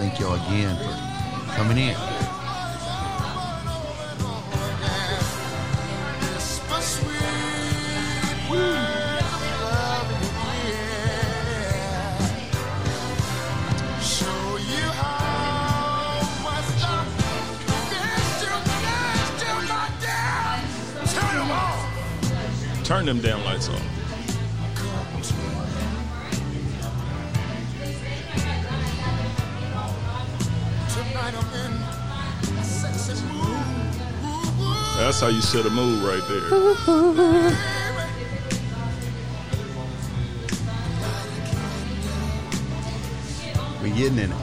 Thank y'all again for coming in. Turn them damn lights off. That's how you set a mood right there. We getting in it.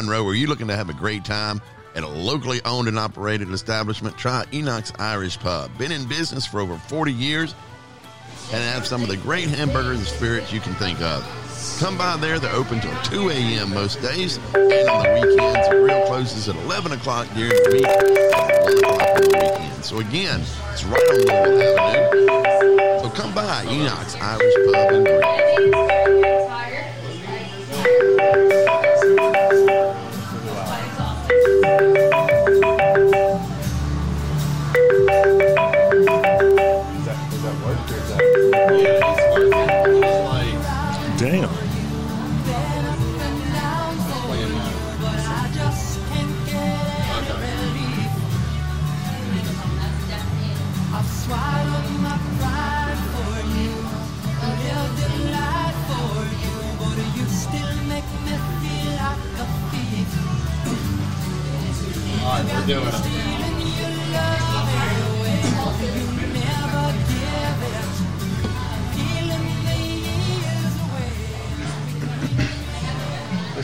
Monroe, are you looking to have a great time at a locally owned and operated establishment? Try Enoch's Irish Pub. Been in business for over 40 years and have some of the great hamburgers and spirits you can think of. Come by there. They're open till 2 a.m. most days. And on the weekends, the grill closes at 11 o'clock during the week and 1 o'clock on the weekend. So again, it's right on Louisville Avenue. So come by Enoch's Irish Pub and Grill.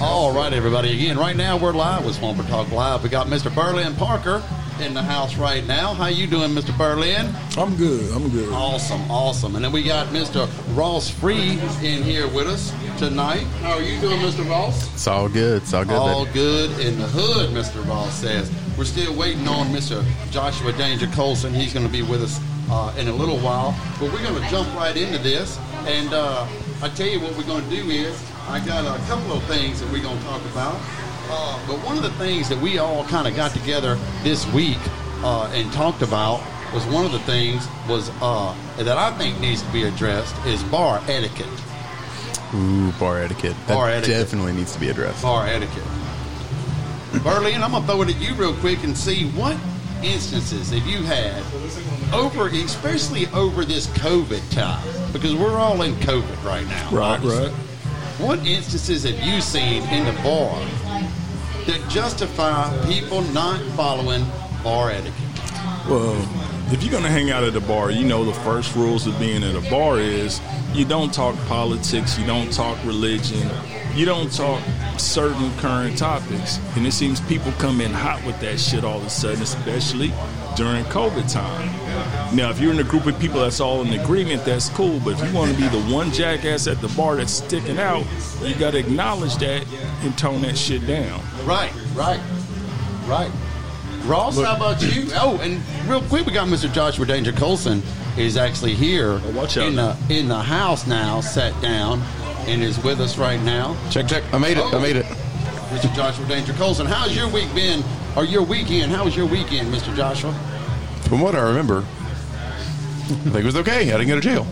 All right, everybody. Again, right now we're live with Swamper Talk Live. We got Mr. Berlin Parker in the house right now. How you doing, Mr. Berlin? I'm good. I'm good. Awesome, awesome. And then we got Mr. Ross Free in here with us tonight. How are you doing, Mr. Ross? It's all good. It's all good. All baby. good in the hood, Mr. Ross says. We're still waiting on Mr. Joshua Danger Colson. He's going to be with us uh, in a little while. But we're going to jump right into this. And uh, I tell you what we're going to do is I got a couple of things that we're going to talk about. Uh, but one of the things that we all kind of got together this week uh, and talked about was one of the things was uh, that I think needs to be addressed is bar etiquette. Ooh, bar etiquette. That Bar etiquette. definitely needs to be addressed. bar etiquette. Berlin, I'm gonna throw it at you real quick and see what instances have you had over, especially over this COVID time, because we're all in COVID right now. Right, obviously. right. What instances have you seen in the bar that justify people not following bar etiquette? Well, if you're gonna hang out at a bar, you know the first rules of being at a bar is you don't talk politics, you don't talk religion, you don't talk certain current topics. And it seems people come in hot with that shit all of a sudden, especially during COVID time. Now, if you're in a group of people that's all in agreement, that's cool. But if you want to be the one jackass at the bar that's sticking out, you got to acknowledge that and tone that shit down. Right, right, right. Ross, how about you? Oh, and real quick, we got Mr. Joshua Danger Colson is actually here Oh, watch out in the in the house now, sat down, and is with us right now. Check, check. I made it. I oh. made it. Mr. Joshua Danger Colson, how's your week been? Or your weekend? How was your weekend, Mr. Joshua? From what I remember, I think it was okay. I didn't go to jail.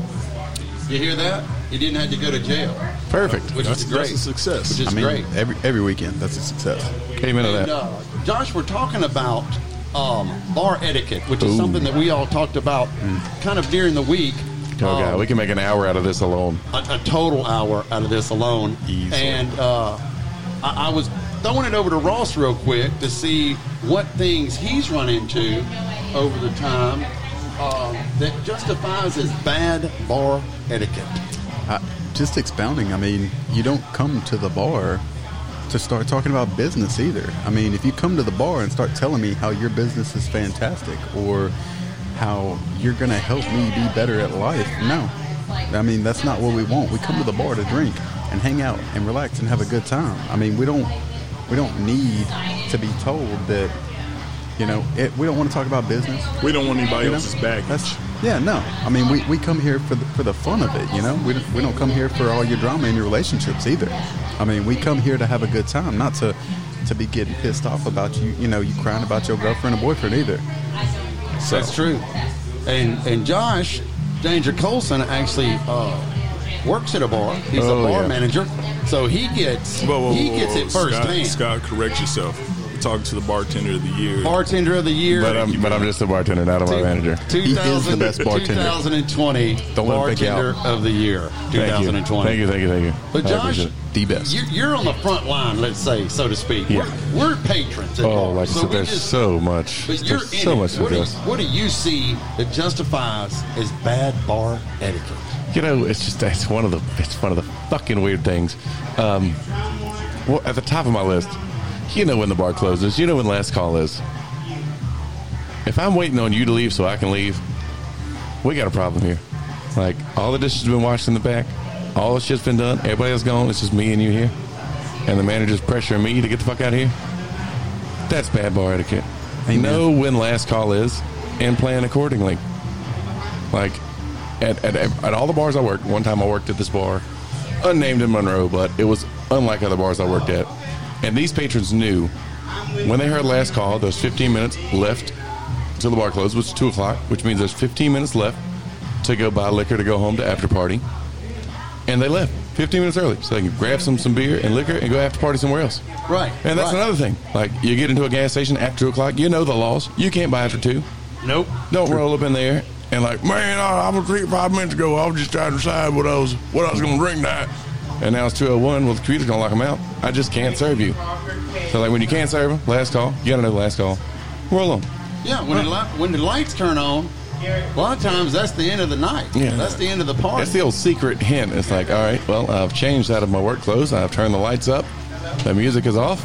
You hear that? You didn't have to go to jail, Perfect. which That's, is that's great. a success. Which is I mean, great. every every weekend, that's a success. Came into And, that. uh, Josh, we're talking about um, bar etiquette, which is Ooh. something that we all talked about kind of during the week. oh Um, god, we can make an hour out of this alone. a, a total hour out of this alone. Easy. And uh, I, I was throwing it over to Ross real quick to see what things he's run into over the time uh, that justifies his bad bar etiquette. Uh, just expounding, I mean, you don't come to the bar to start talking about business either. I mean, if you come to the bar and start telling me how your business is fantastic or how you're going to help me be better at life, no. I mean, that's not what we want. We come to the bar to drink and hang out and relax and have a good time. I mean, we don't we don't need to be told that you know it, we don't want to talk about business. We don't want anybody You know? else's baggage. That's yeah, no. I mean, we, we come here for the, for the fun of it, you know. We don't- we don't come here for all your drama in your relationships either. I mean, we come here to have a good time, not to to be getting pissed off about you, you know, you crying about your girlfriend or boyfriend either. So That's true. And and Josh Danger Colson actually uh, works at a bar. He's Oh, a bar yeah. manager, so he gets Whoa, whoa, he whoa, gets whoa. it firsthand. Scott, Scott, correct yourself. We're talking to the bartender of the year. Bartender of the year. But I'm, but I'm just a bartender, not a bar manager. He is the best bartender. 2020 Don't let him pick you bartender of the year. Thank you. 2020. Thank you, thank you, thank you. But Josh, the best. You're, you're on the front line, let's say, so to speak. Yeah. We're, we're patrons. At Oh, bars, like I so said, there's just- so much. But you're There's in so it. much to what, do you, this. what do you see that justifies as bad bar etiquette? You know, it's just it's one of the it's one of the fucking weird things. Um, well, at the top of my list, you know when the bar closes. You know when last call is. If I'm waiting on you to leave so I can leave, we got a problem here. Like all the dishes have been washed in the back, all the shit's been done. Everybody else gone. It's just me and you here, and the manager's pressuring me to get the fuck out of here. That's bad bar etiquette. Amen. Know when last call is and plan accordingly. Like at, at, at all the bars I worked, one time I worked at this bar, unnamed in Monroe, but it was unlike other bars I worked at. And these patrons knew when they heard last call, those 15 minutes left till the bar closed, which is 2 o'clock, which means there's 15 minutes left to go buy liquor to go home to after party. And they left 15 minutes early so they can grab some, some beer and liquor and go after party somewhere else. Right. And that's right. another thing. Like, you get into a gas station after 2 o'clock, you know the laws. You can't buy after 2. Nope. Don't roll up in there and like, man, I, I was here five minutes ago. I was just trying to decide what I was what I was going to drink tonight. And now it's two oh one. Well, the computer's going to lock them out. I just can't serve you. So like when you can't serve them, last call. You got to know the last call. Roll them. Yeah, when the, li- when the lights turn on, a lot of times that's the end of the night. Yeah. That's the end of the party. That's the old secret hint. It's like, all right, well, I've changed out of my work clothes. I've turned the lights up. The music is off.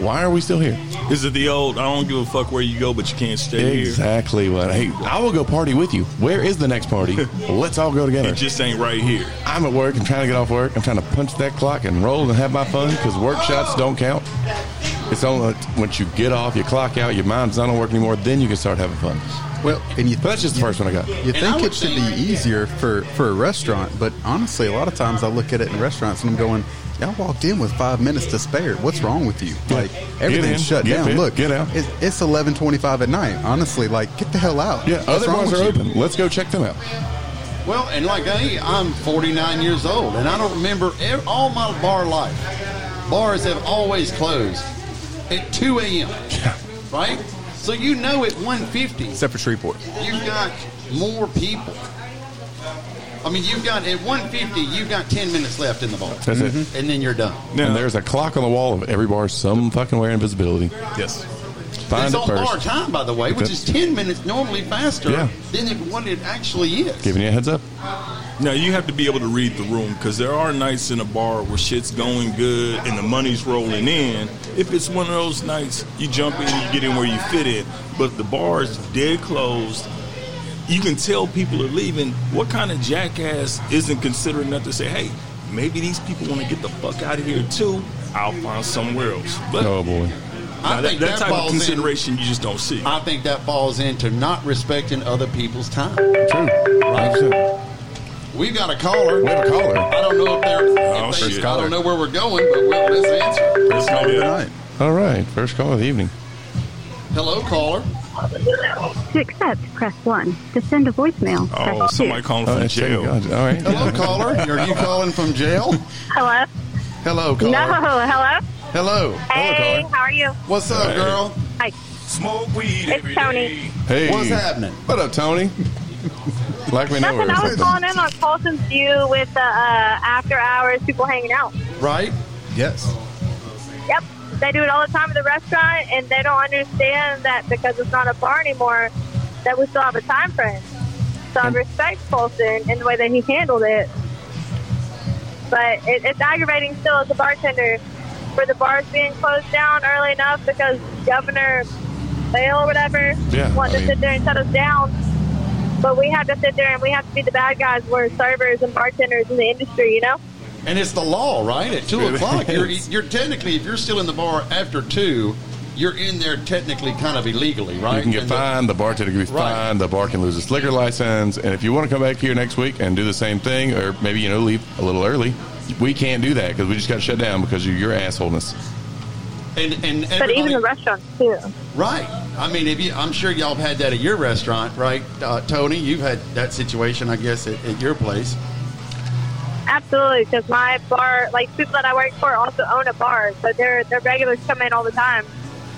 Why are we still here? Is it the old? I don't give a fuck where you go, but you can't stay here. Exactly what. Hey, I will go party with you. Where is the next party? Let's all go together. It just ain't right here. I'm at work. I'm trying to get off work. I'm trying to punch that clock and roll and have my fun because work shots don't count. It's only once you get off, you clock out, your mind's not on work anymore, then you can start having fun. Well, and you But that's just the first one I got. You think it should be easier for, for a restaurant, but honestly, a lot of times I look at it in restaurants and I'm going, y'all walked in with five minutes to spare. What's wrong with you? Like everything's shut get down. in, Look, get out. It, it's eleven twenty five at night. Honestly, like get the hell out. Yeah, What's other bars are with you? open. Let's go check them out. Well, and like I, I'm 49 years old, and I don't remember ev all my bar life. Bars have always closed at 2 a.m. Right? So you know at 150, Except for Shreveport. you've got more people. I mean, you've got at 150, you've got 10 minutes left in the bar, That's it. Mm-hmm. and then you're done. Now, And there's a clock on the wall of every bar, some fucking way invisibility. Yes. Find it's it on bar time, by the way, which is 10 minutes normally faster Yeah. than it, what it actually is. Giving you a heads up. now you have to be able to read the room because there are nights in a bar where shit's going good and the money's rolling in. If it's one of those nights, you jump in, you get in where you fit in. But if the bar is dead closed. You can tell people are leaving. What kind of jackass isn't considering enough to say, "Hey, maybe these people want to get the fuck out of here too. I'll find somewhere else." But Oh boy. I now, that, think that that type of falls in- consideration you just don't see. I think that falls into not respecting other people's time. True. Right? We've got a caller. We have a caller. I don't know if they're. Oh, if they, shit. I don't know where we're going, but we'll, let's answer. Let's go Call it ahead. night. All right. First call of the evening. Hello, caller. To accept, press 1. To send a voicemail, Oh, press 2. somebody calling Oh, from that's jail. All right. Hello, caller. Are you calling from jail? Hello? Hello, caller. No, hello? Hello. Hey, how are you? What's up, girl? Hi. Smoke weed It's Tony. Hey. What's happening? What up, Tony? like we know Nothing, I her. was calling in on Colson's view with the uh, after hours people hanging out. Right? Yes. Yep. They do it all the time at the restaurant, and they don't understand that because it's not a bar anymore, that we still have a time frame. So I respect Colson and the way that he handled it. But it, it's aggravating still as a bartender for the bars being closed down early enough because Governor Bale or whatever Yeah, wanted I to sit there and shut us down. But we have to sit there and we have to be the bad guys. We're servers and bartenders in the industry, you know? And it's the law, right? At two It o'clock, you're, you're technically, if you're still in the bar after two, you're in there technically kind of illegally, right? You can get And the- fined. The bartender can be Right. fined. The bar can lose its liquor license. And if you want to come back here next week and do the same thing, or maybe you know leave a little early, we can't do that because we just got shut down because of your assholeness. and, and But even everybody- the restaurants, too. Right. I mean, if you, I'm sure y'all have had that at your restaurant, right, uh, Tony? You've had that situation, I guess, at, at your place. Absolutely, because my bar, like people that I work for, also own a bar, so their their regulars come in all the time,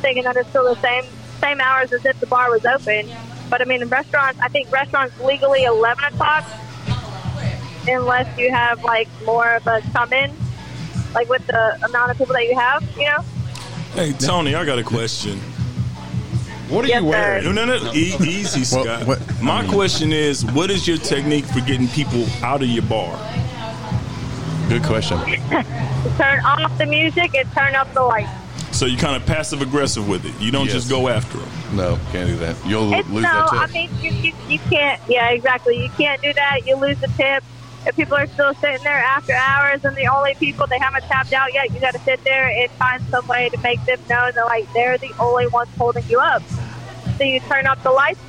thinking that it's still the same same hours as if the bar was open. But I mean, the restaurants, I think restaurants legally eleven o'clock, unless you have like more of a come in, like with the amount of people that you have, you know. Hey, Tony, I got a question. What are Yes, you wearing? sir. No, no, no. E- easy, Well, Scott. what- My question is, what is your technique for getting people out of your bar? Good question. Turn off the music and turn up the lights. So you kind of passive aggressive with it. You don't Yes. just go after them. No, can't do that. You'll It's lose no, that I mean you, you you can't. Yeah, exactly. You can't do that. You lose the tip. If people are still sitting there after hours and the only people they haven't tapped out yet, you got to sit there and find some way to make them know that like they're the only ones holding you up. So you turn off the lights,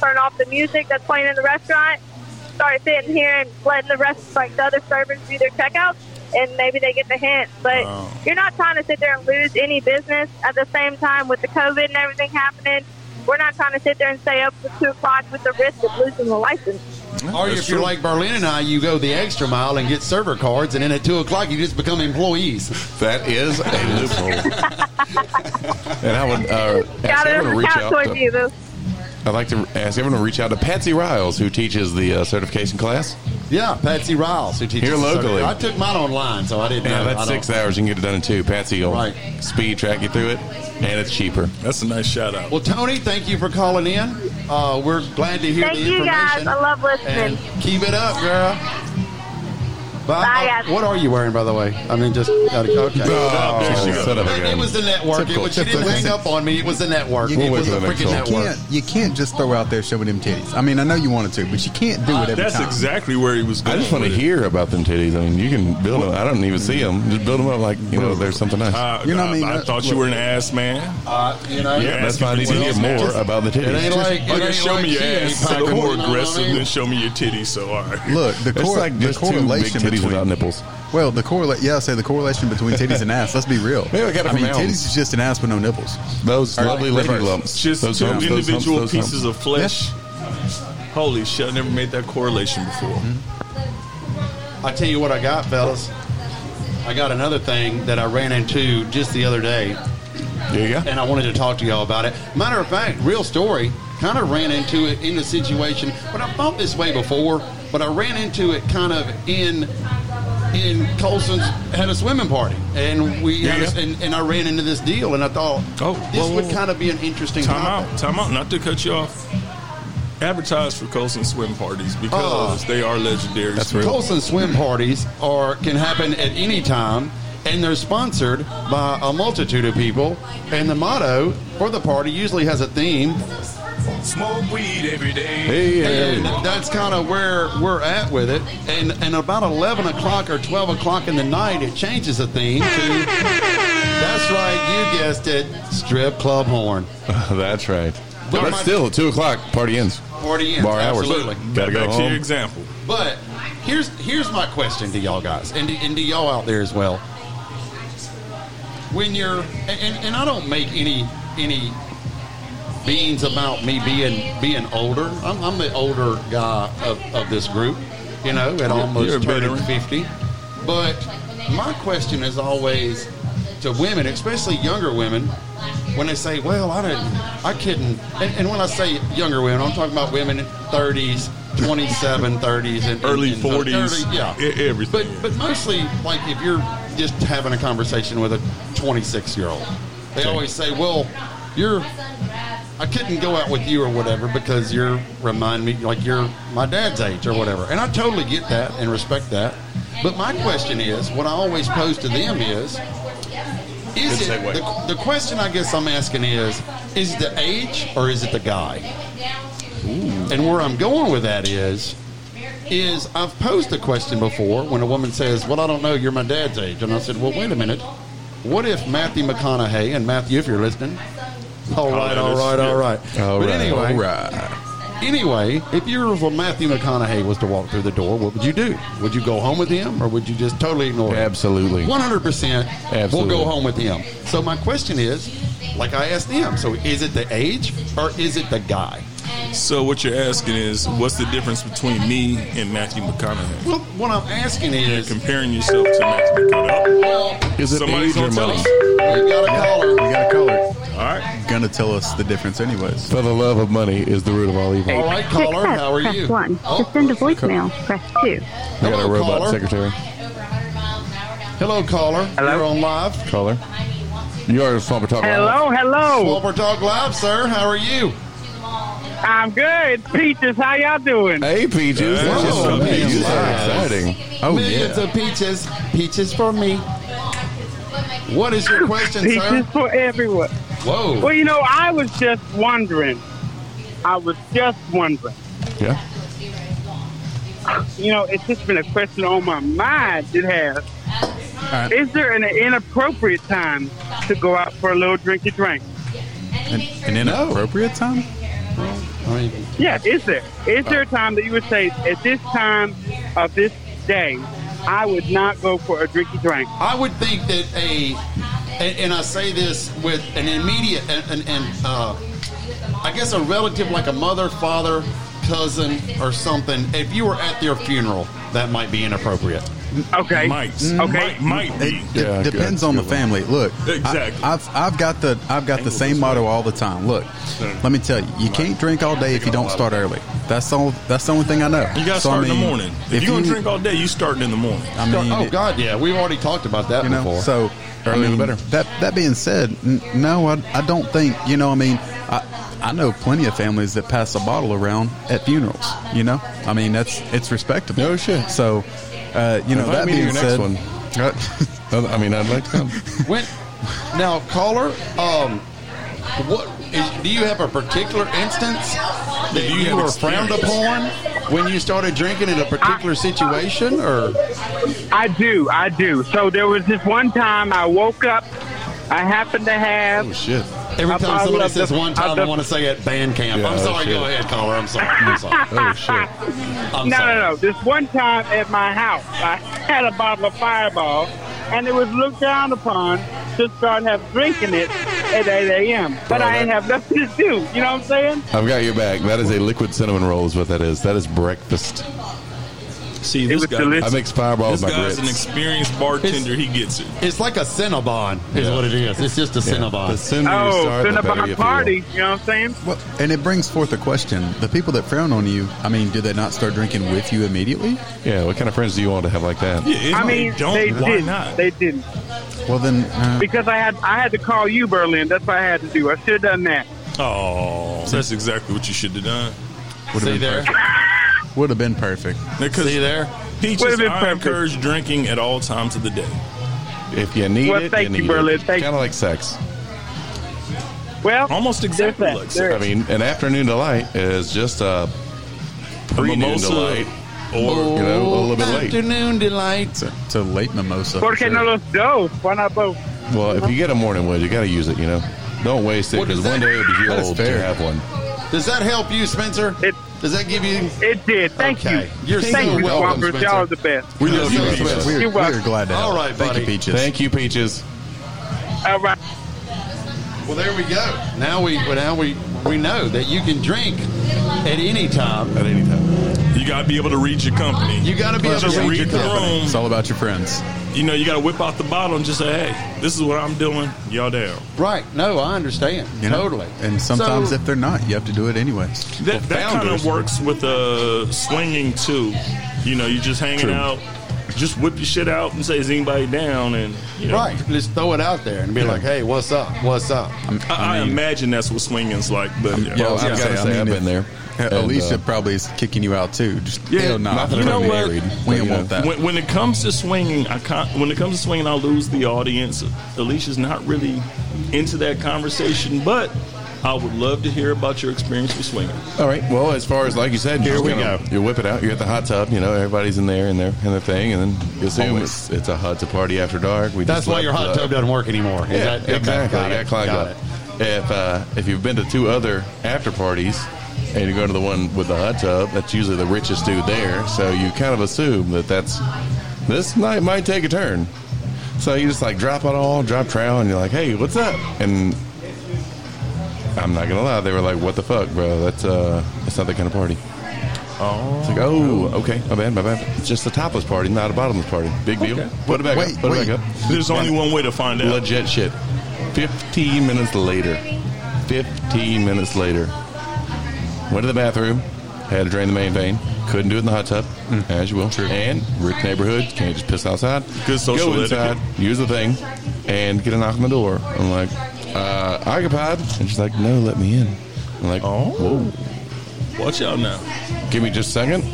turn off the music that's playing in the restaurant, start sitting here and letting the rest like the other servers do their checkouts, and maybe they get the hint. But Oh. you're not trying to sit there and lose any business at the same time with the COVID and everything happening. We're not trying to sit there and stay up to two o'clock with the risk of losing the license. Or That's if you're true. like Berlin and I, you go the extra mile and get server cards, and then at two o'clock you just become employees. That is a loophole. and I would uh, ask Got everyone to to reach count out. To, you. Boo. I'd like to ask everyone to reach out to Patsy Riles, who teaches the uh, certification class. Yeah, Patsy Riles, who teaches Here the server- locally. I took mine online, so I didn't Yeah, know. that's I six don't- hours. You can get it done in two. Patsy will Right. speed track you through it, and it's cheaper. That's a nice shout out. Well, Tony, thank you for calling in. Uh, we're glad to hear Thank the you information. guys. I love listening. And keep it up, girl. Bye. Bye, guys. What are you wearing, by the way? I mean, just out of okay. Oh, she goes. son of a It, it was the network. It was, she didn't typical. hang up on me. It was the network. You- it was the for the next freaking call. network. can't, you can't just throw out there showing them titties. I mean, I know you wanted to, but you can't do it every That's time. exactly where he was going. I just want to hear about them titties. I mean, you can build them. I don't even see them. Just build them up like you know. There's something nice. Uh, You know what I mean? I Uh, thought you were an ass man. Uh, you know, Yeah, That's why I need to hear more details. about the It ain't titties. like, it Okay, ain't show like me your she ain't ass. A packing little more one, you know what I aggressive than show me your titties. So all right. Look, the, It's cor- like the just two big correlation titties between without nipples. Well, the correlation, yeah, I say the correlation between titties and ass. Let's be real. Yeah, I got it I from mean, mountains. titties is just an ass with no nipples. Those Or lovely like lady reverse. lumps. Just those two humps, those humps, individual those pieces humps. of flesh. Holy shit! I never made that correlation before. Mm-hmm. I tell you what I got, fellas. I got another thing that I ran into just the other day, There you go. and I wanted to talk to y'all about it. Matter of fact, real story. Kind of ran into it in the situation, but I thought this way before. But I ran into it kind of in in Colson's had a swimming party, and we had a- and, and I ran into this deal, and I thought, Oh, this whoa, would whoa. kind of be an interesting Time topic. out. Time out. Not to cut you off. Advertise for Colson swim parties because Oh. they are legendary. That's real. Colson swim parties are can happen at any time, and they're sponsored by a multitude of people. And the motto for the party usually has a theme, Smoke weed every day. Hey, hey. that's kind of where we're at with it. And and about eleven o'clock or twelve o'clock in the night, it changes the theme to. That's right, you guessed it, strip club horn. That's right. But But still, at two o'clock, party ends. Party ends, Bar hours. absolutely. Gotta Back go to your home. example. But here's here's my question to y'all guys, and to, and to y'all out there as well. When you're and, and, and I don't make any any beans about me being being older. I'm, I'm the older guy of, of this group, you know, at almost turning fifty. But my question is always to women, especially younger women, when they say, "Well, I didn't, I couldn't," and, and when I say younger women, I'm talking about women in 30s, 27, 30s, and Early and, and 40s, early- yeah, e- everything. But but mostly, like if you're just having a conversation with a 26 year old. They always say, "Well, you're." I couldn't go out with you or whatever because you're remind me like you're my dad's age or whatever, and I totally get that and respect that. But my question is, what I always pose to them is, is it the, the question I guess I'm asking is, is it the age or is it the guy? And where I'm going with that is, is I've posed a question before when a woman says, "Well, I don't know, you're my dad's age," and I said, "Well, wait a minute. What if Matthew McConaughey and Matthew, if you're listening, all right, all right, all right, All but right, anyway, All right. anyway, if you were if Matthew McConaughey was to walk through the door, what would you do? Would you go home with him, or would you just totally ignore him? Absolutely. One hundred percent. We'll Absolutely. go home with him. So my question is, like I asked them, so is it the age or is it the guy? So what you're asking is, what's the difference between me and Matthew McConaughey? Well, what I'm asking You're is, comparing yourself to Matthew McConaughey. Is it Somebody's age or gonna tell money? us. we got a caller. We got a caller. All right. Gonna tell us the difference, anyways. For the love of money is the root of all evil. All right, caller, how are press you? 1. Oh, to send a voicemail, press 2. I got a robot caller. secretary. Hello, caller. Hello. You're on live. Caller. You are Swamper Talk Live. Hello, hello. Swamper Talk Live, sir. How are you? I'm good. Peaches, how y'all doing? Hey, Peaches. Hey, That's what's just up, Peaches? exciting. Oh Millions yeah. of peaches. Peaches for me. What is your question, Peaches sir? Peaches for everyone. Whoa. Well, you know, I was just wondering. I was just wondering. Yeah. You know, it's just been a question on my mind. It has. right. Is there an inappropriate time to go out for a little drinky drink? An, an inappropriate time? I mean, Yeah, is there? Is there a oh. time that you would say at this time of this day, I would not go for a drinky drink? I would think that a, and, and I say this with an immediate, and, and, and uh, I guess a relative like a mother, father, cousin, or something. If you were at their funeral, that might be inappropriate. Okay. Might. Okay. Might, might be. It de- Yeah, depends good. on the Good one. family. Look, Exactly. I, I've I've got the I've got the same motto all the time. Look, let me tell you, you can't drink all day if you don't start early. That's all. That's the only thing I know. You got to So, I start in the morning. If, you're going to drink all day, you starting in the morning. I mean, oh God, yeah, we've already talked about that you know. before. So Earlier I mean, the better. That that being said, n- no, I, I don't think you know. I mean, I I know plenty of families that pass a bottle around at funerals. You know, I mean that's it's respectable. No shit. So, uh, you know that me being your next said, one. I mean, I'd like to come. When, now, caller, um, what is, do you have a particular instance that you you, were frowned upon when you started drinking in a particular situation, or I do, I do. So there was this one time I woke up. I happened to have. Oh, shit. every time bottle somebody says the- one time, of I want to say at band camp. Yeah, I'm sorry. shit. Go ahead, caller. I'm sorry. I'm sorry. Oh, shit. I'm no, sorry. no, no. This one time at my house, I had a bottle of Fireball, and it was looked down upon to start have drinking it at 8 a.m. But Bro, I ain't have nothing to do. You know what I'm saying? I've got your back. That is a liquid cinnamon roll, is what that is. That is breakfast. See, It this guy, delicious. I mix fireballs this my guy's an experienced bartender. He gets it. It's like a Cinnabon, is what it is. It's just a Yeah. Cinnabon. The sooner you Oh, start, the better Cinnabon you feel. party. You know what I'm saying? Well, and it brings forth a question: the people that frown on you, I mean, do they not start drinking with you immediately? Yeah, what kind of friends do you want to have like that? Yeah, if I mean, they don't, they why didn't. not? They didn't Well, then, uh, because I had I had to call you, Berlin. That's what I had to do. I should have done that. Oh, that's exactly what you should have done. See there? Would have been perfect. Because See there? Peaches, Would've been I perfect. encourage drinking at all times of the day. If you need Well, it, thank you you, need Berlin. it. Thank Kind of like sex. Well, Almost there's exactly like There I mean, an afternoon delight is just a A pre-noon mimosa delight. or You know, a little bit late. Afternoon delight. It's a, it's a late mimosa. for Porque sure. no los dos? Why not both? Well, if you get a morning wood, you got to use it. You know, don't waste it because one day it'll be That is old to have one. Does that help you, Spencer? It- Does that give you? It did. Thank Okay. you. You're Thank so you, welcome, Spencer. Y'all are the best. We love you, You're Peaches. welcome. We're, You're welcome. we're glad to help. All right, Thank you, Peaches. Thank you, Peaches. All right. Well, there we go. Now we well, now we we know that you can drink at any time. At any time. you got to be able to read your company. You got to be able to read read your the company. room. It's all about your friends. You know, you got to whip out the bottle and just say, "Hey, this is what I'm doing. Y'all down." Right? No, I understand You know? totally. And sometimes So- if they're not, you have to do it anyways. That, that kind of works with uh, swinging too. You know, you're just hanging True. out. just whip your shit out and say, "Is anybody down?" And you know, Right. Just throw it out there and be like, hey, what's up? What's up? I, I imagine that's what swinging's like. But yeah, Yeah, I Well, was I've gonna gotta say, say, I I've been there. And, Alicia uh, probably is kicking you out too. Just Yeah, hell not You know what? married. we but, don't you want that. when, when it comes to swinging, I can't, when it comes to swinging, I'll lose the audience. Alicia's not really into that conversation, but I would love to hear about your experience with swinging. All right. Well, as far as like you said, Here you're we gonna- go. You whip it out. You're at the hot tub. You know, everybody's in there and their in their thing, and then you assume it's, it's a hot tub party after dark. We That's just why left your hot the- tub doesn't work anymore. Is Yeah, that- okay, exactly. got yeah, it, got up. If uh, if you've been to two other after parties and you go to the one with the hot tub, that's usually the richest dude there. So you kind of assume that that's this night might take a turn. So you just like drop it all, drop trowel, and you're like, "Hey, what's up?" And I'm not gonna lie, they were like, "What the fuck, bro? That's uh, that's not that kind of party." Oh, It's like, oh, okay, my bad, my bad. It's just a topless party, not a bottomless party. Big deal. Okay. Put it back Wait, up. Put wait. it back up. there's only one way to find out. Legit shit. 15 minutes later. 15 minutes later. Went to the bathroom. Had to drain the main vein. Couldn't do it in the hot tub, as you will. And rich neighborhood. Can't just piss outside. Good social Go inside, etiquette. use the thing, and get a knock on the door. I'm like, uh, occupied. And she's like, no, let me in. I'm like, Oh. whoa. Watch out now. Give me just a second.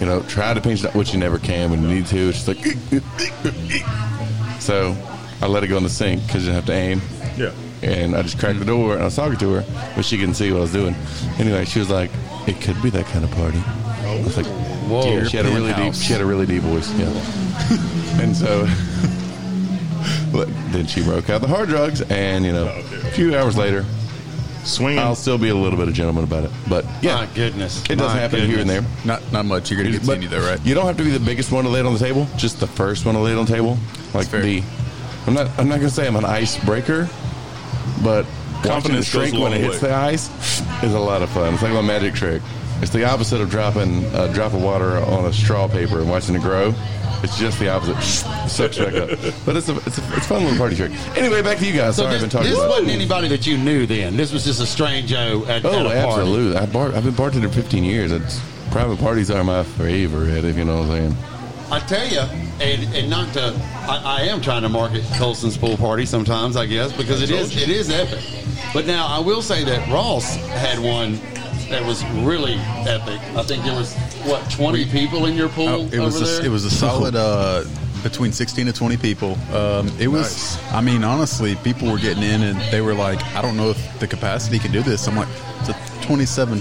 You know, try to pinch it, which you never can when you need to. It's just like, so I let it go in the sink because you have to aim. Yeah. And I just cracked the door and I was talking to her, but she couldn't see what I was doing. Anyway, she was like, "It could be that kind of party." I was like, Whoa. "Dear." She had a really deep. She had a really deep voice. Yeah. and so, but then she broke out the hard drugs, and you know, a few hours later, Swinging. I'll still be a little bit of gentleman about it. But yeah, My goodness. it does My happen here and there. Not not much. You're gonna But continue though, right? You don't have to be the biggest one to lay it on the table. Just the first one to lay it on the table. Like fair. the, I'm not. I'm not gonna say I'm an icebreaker, but watching the Confidence goes shrink when it long hits the ice is a lot of fun. It's like a magic trick. It's the opposite of dropping a drop of water on a straw paper and watching it grow. It's just the opposite. Sucks back up. But it's a it's a it's a fun little party trick. Anyway, back to you guys. So Sorry, this, I've been talking. this about wasn't anybody that you knew then. This was just a strange Joe at, Oh, at a oh, party. absolutely. I bar, I've been bartending 15 years. It's, private parties are my favorite, if you know what I'm saying. I tell you, and, and not to, I, I am trying to market Colson's pool party sometimes, I guess, because it is it is epic. But now I will say that Ross had one that was really epic. I think there was what twenty people in your pool Oh, it was over a, there. it was a solid uh, between 16 to 20 people. Um, it was. I mean, honestly, people were getting in and they were like, "I don't know if the capacity can do this." I'm like, "It's a 27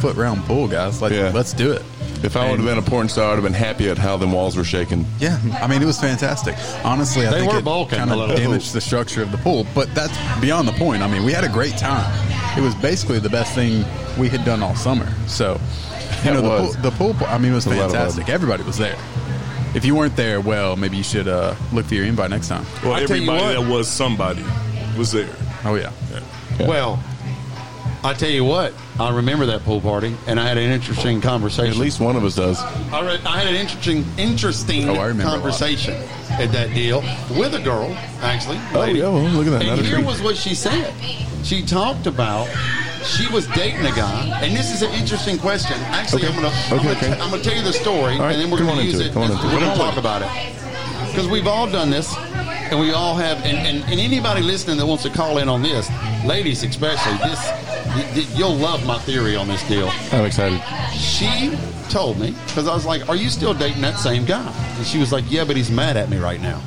foot round pool, guys. Like, Yeah. let's do it." If I would have been a porn star, I'd have been happy at how the walls were shaking. Yeah, I mean, it was fantastic. Honestly, I They think were it bulking kind a of little. damaged the structure of the pool, but that's beyond the point. I mean, we had a great time. It was basically the best thing we had done all summer. So, you It know, the pool, the pool, I mean, it was a lot of fantastic. Everybody was there. If you weren't there, well, maybe you should uh, look for your invite next time. Well, I tell you everybody what. that was somebody was there. Oh yeah, well, I tell you what, I remember that pool party, and I had an interesting conversation. At least one of us does. I, re- I had an interesting, interesting Oh, I remember a lot. conversation at that deal with a girl, actually. Oh, yeah, well, look at that, And another here was what she said. She talked about she was dating a guy, and this is an interesting question. Actually, Okay. I'm going Okay, to okay. I'm to tell you the story, right, and then we're going to use it, it. come on and into it. We're going to talk about it because we've all done this, and we all have. And, and, and anybody listening that wants to call in on this, ladies especially, this you'll love my theory on this deal I'm excited. she told me because I was like, "Are you still dating that same guy?" And she was like, "Yeah, but he's mad at me right now."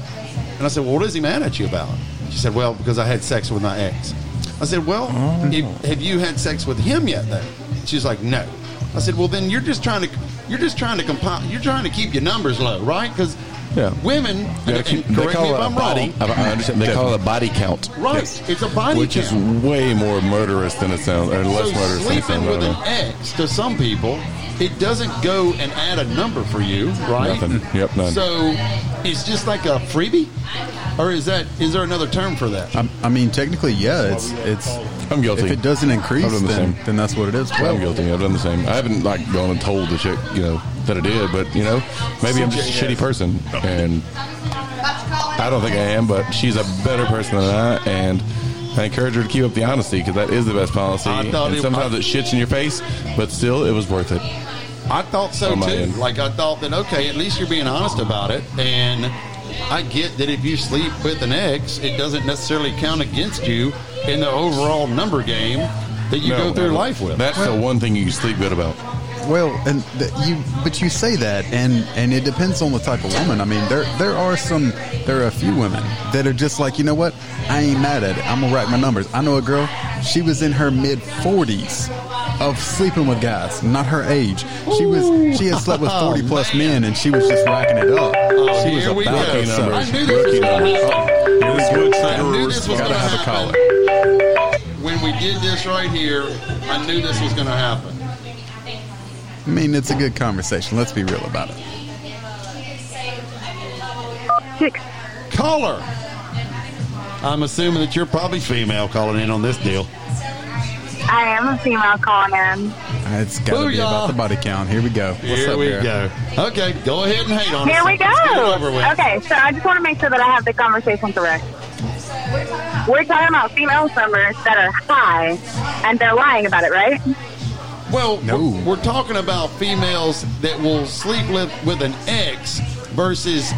And I said, "Well, what is he mad at you about?" She said, "Well, because I had sex with my ex." I said, "Well, oh. if, have you had sex with him yet?" Though she's like, "No." I said, "Well, then you're just trying to you're just trying to compile you're trying to keep your numbers low, right? Because Yeah. women, and, keep- and they call it a I'm body. wrong, I understand. They call it a body count. right? Yes. It's a body count. Which is way more murderous than it sounds, or less so murderous than it sleeping with an ex to some people, it doesn't go and add a number for you, right? Nothing. Yep, none. So it's just like a freebie, or is that is there another term for that? I, I mean, technically, yeah. It's it's. I'm guilty. If it doesn't increase, I've done the then, same. then that's what it is. I'm guilty. I've done the same. I haven't like gone and told the chick, you know, that I did, but you know, maybe I'm just a shitty person, and I don't think I am. But she's a better person than I, and I encourage her to keep up the honesty because that is the best policy. I thought and it- sometimes I- it shits in your face, but still, it was worth it. I thought so On my too. end. Like I thought that okay, at least you're being honest about it, and I get that if you sleep with an ex, it doesn't necessarily count against you in the overall number game that you No, go through no. life with. That's the one thing you can sleep good about. Well, and th- you, but you say that, and and it depends on the type of woman. I mean, there there are some, there are a few women that are just like, you know what, I ain't mad at it. I'm gonna write my numbers. I know a girl, she was in her mid 40s of sleeping with guys, not her age. She was she had slept with 40 plus men, and she was just racking it up. Oh, she was here we about go. to suck. I knew this was going to happen. Here's what I trigger knew this was response. going to have a happen. When we did this right here, I knew this was going to happen. I mean, it's a good conversation. Let's be real about it. Six. Caller. I'm assuming that you're probably female calling in on this deal. I am a female calling in. It's got to be about the body count. Here we go. What's Here up, we Vera? go. Okay, go ahead and hate on Here us. we go. Let's get it over with. Okay, so I just want to make sure that I have the conversation correct. We're talking about female swimmers that are high, and they're lying about it, right? Well, No. we're, we're talking about females that will sleep with, with an ex versus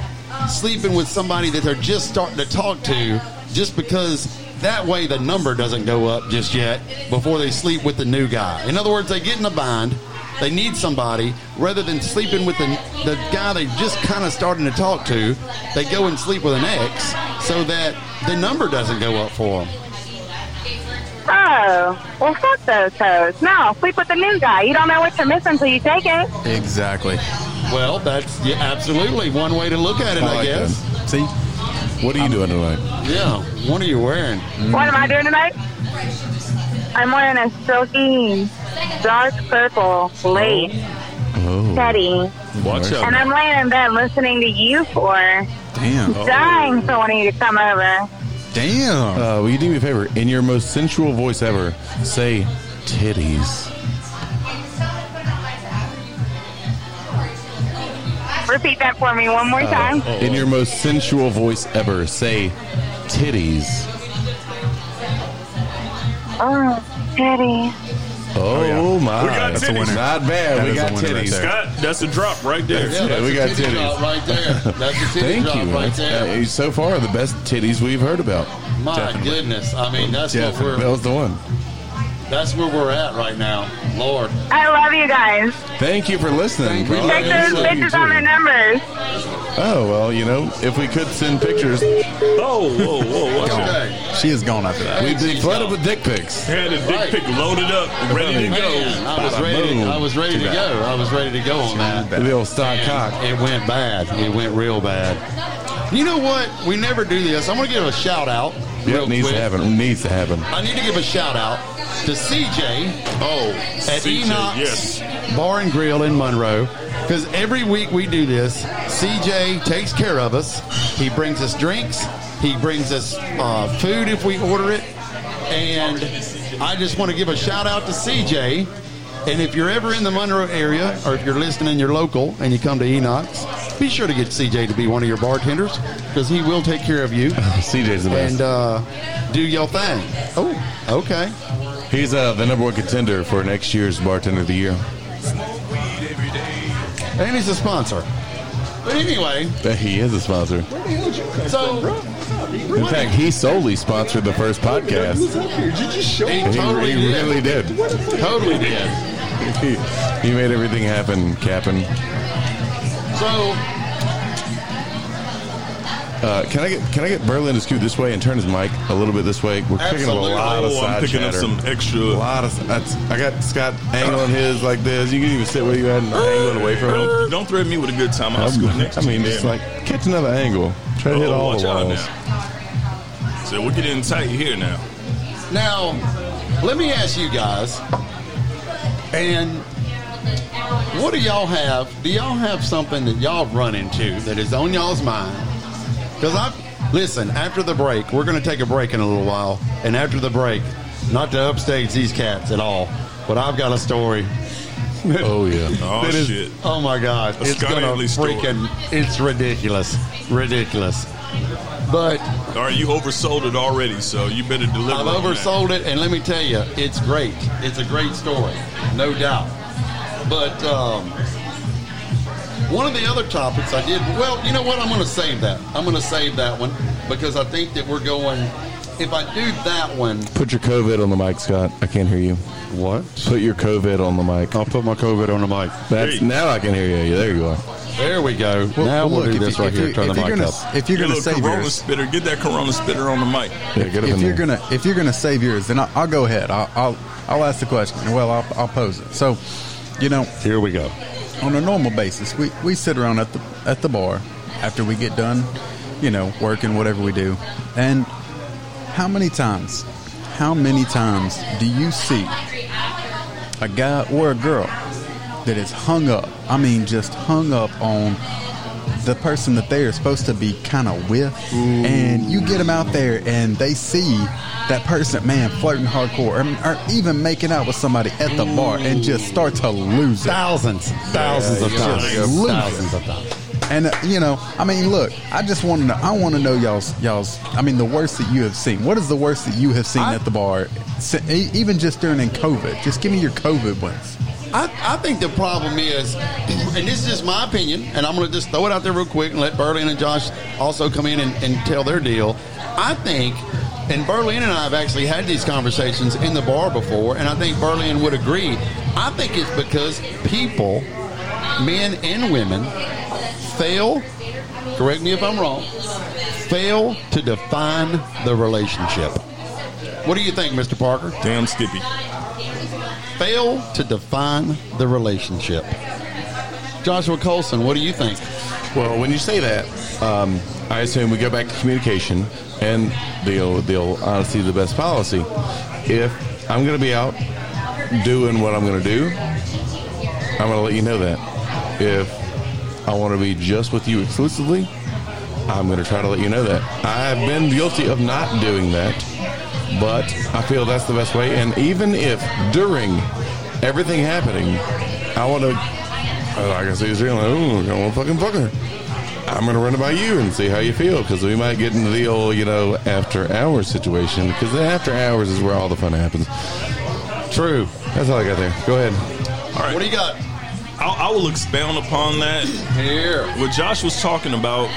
sleeping with somebody that they're just starting to talk to just because that way the number doesn't go up just yet before they sleep with the new guy. In other words, they get in a bind. They need somebody rather than sleeping with the, the guy they just kind of starting to talk to. They go and sleep with an ex so that the number doesn't go up for them. Oh, well, fuck those toes. No, sleep with the new guy. You don't know what you're missing until you take it. Exactly. Well, that's yeah, absolutely one way to look at it, I I, like guess. See, What are you doing tonight? Yeah. What are you wearing? What am I doing tonight? I'm wearing a silky, dark purple lace Oh. teddy, oh. Watch out. and I'm laying in bed listening to you for damn, dying for one of you to come over. Damn. Uh, will you do me a favor? In your most sensual voice ever, say titties. Repeat that for me one more time. In your most sensual voice ever, say titties. Oh, teddy. Oh, my. We got That's titties. a winner. Not bad. That we is a got winner right titties. there. Scott, that's a drop right there. Yeah, that's we a got titty titties. drop right there. That's a titty Thank drop you. right That's- there. uh, so far, the best titties we've heard about. My goodness. I mean, that's That what we're was the one. That's where we're at right now. Lord. I love you guys. Thank you for listening. Thank you. Paul. Check Yeah, those I love you bitches on their numbers. Oh, well, you know, if we could send pictures, Oh, whoa, whoa, watch out. Okay. She is gone after that. we'd be flooded with dick pics. Had a dick Right. pic loaded up, ready to Man, go. I was ready. To. I was ready to Too go. I was ready to go on that. The old stock cock. It went bad. It went real bad. You know what? We never do this. I'm going to give a shout out. Yeah, it needs quick. to happen. It Needs to happen. I need to give a shout out to CJ Oh, at CJ, Enoch's yes. Bar and Grill in Monroe. Because every week we do this, CJ takes care of us. He brings us drinks. He brings us uh, food if we order it. And I just want to give a shout out to CJ. And if you're ever in the Monroe area, or if you're listening you're local and you come to Enoch's, be sure to get CJ to be one of your bartenders because he will take care of you CJ's the best. and uh, do your thing. Oh, okay. He's uh, the number one contender for next year's bartender of the year. And he's a sponsor. But anyway, But he is a sponsor. so In fact, he solely sponsored the first podcast. Did he He, totally he did. really did. Totally did. He, he made everything happen, Captain. So Uh, can I get can I get Berlin to scoot this way and turn his mic a little bit this way? We're picking up a lot of Oh, side I'm picking chatter. up some extra. a lot of. That's, I got Scott angling his like this. You can even sit where you at and angle it away from him. Don't, don't threaten me with a good time. I'll scoot next I mean, you. it's like catch another angle. Try to hit Oh, all watch the out walls. now. So we're getting tight here now. now, let me ask you guys, and what do y'all have? Do y'all have something that y'all run into that is on y'all's mind? Because I've listen. After the break, we're going to take a break in a little while, and after the break, not to upstage these cats at all, but I've got a story Oh yeah. Oh That is- shit! Oh my God! A it's Scott gonna Haley story. freaking. It's ridiculous, ridiculous. But All right, you oversold it already, so you better deliver. I've on that. oversold it, and let me tell you, it's great. It's a great story, no doubt. But um, one of the other topics I did, well, you know what? I'm going to save that. I'm going to save that one because I think that we're going, if I do that one, Put your COVID on the mic, Scott. I can't hear you. What? Put your COVID on the mic. I'll put my COVID on the mic. That's now I can hear you. There you are. there we go. now well, we'll look, do this you- right here. Turn the mic gonna- up. If you're Get a going to little save Corona yours, spitter. Get that Corona spitter on the mic. Yeah, get up if in you're there. gonna if you're gonna save yours, then I'll, I'll go ahead. I'll, I'll I'll ask the question. Well, I'll, I'll pose it. So, you know, Here we go. on a normal basis, we, we sit around at the at the bar after we get done, you know, working whatever we do, and how many times, how many times do you see a guy or a girl that is hung up? I mean, just hung up on the person that they are supposed to be kind of with, and you get them out there and they see that person, man, flirting hardcore, or, or even making out with somebody at the bar, and just start to lose it. Thousands, thousands of Just times. Thousands of times. And uh, you know, I mean, look, I just want to know. I want to know y'all's y'all's. I mean, the worst that you have seen. What is the worst that you have seen I- at the bar, e- even just during COVID? Just give me your COVID ones. I, I think the problem is, and this is just my opinion, and I'm going to just throw it out there real quick and let Berlin and Josh also come in and, and tell their deal. I think, and Berlin and I have actually had these conversations in the bar before, and I think Berlin would agree. I think it's because people, men and women, fail, correct me if I'm wrong, fail to define the relationship. What do you think, Mr. Parker? Damn Skippy. Fail to define the relationship. Joshua Colson, what do you think? Well, when you say that, um, I assume we go back to communication and the the old honesty the best policy. If I'm going to be out doing what I'm going to do, I'm going to let you know that. If I want to be just with you exclusively, I'm going to try to let you know that. I have been guilty of not doing that, but I feel that's the best way. And even if during everything happening, I want to, uh, like I say, it's real, like, "Ooh, I want to fucking fuck her. I'm going to run it by you and see how you feel because we might get into the old, you know, after hours situation because the after hours is where all the fun happens. True. That's all I got there. Go ahead. All right. What do you got? I, I will expound upon that. Here. What Josh was talking about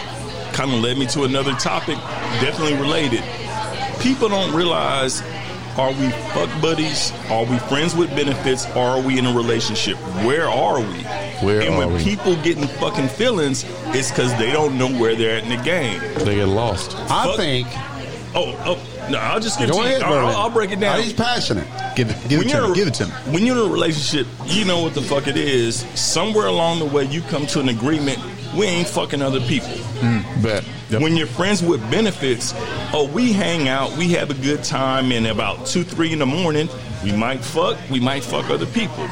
kind of led me to another topic, definitely related. People don't realize are we fuck buddies? Are we friends with benefits? Are we in a relationship? Where are we? Where and are when we? people getting fucking feelings, it's because they don't know where they're at in the game. They get lost. I Fuck- think. Oh, oh, no, I'll just give it to ahead, you. I'll, Berlin. I'll break it down. Oh, he's passionate. Give it, give it to you're me. in a- Give it to me. When you're in a relationship, you know what the fuck it is. Somewhere along the way, you come to an agreement. We ain't fucking other people. Mm, bet. When you're friends with benefits, oh, we hang out, we have a good time, and about two, three in the morning, we might fuck, we might fuck other people.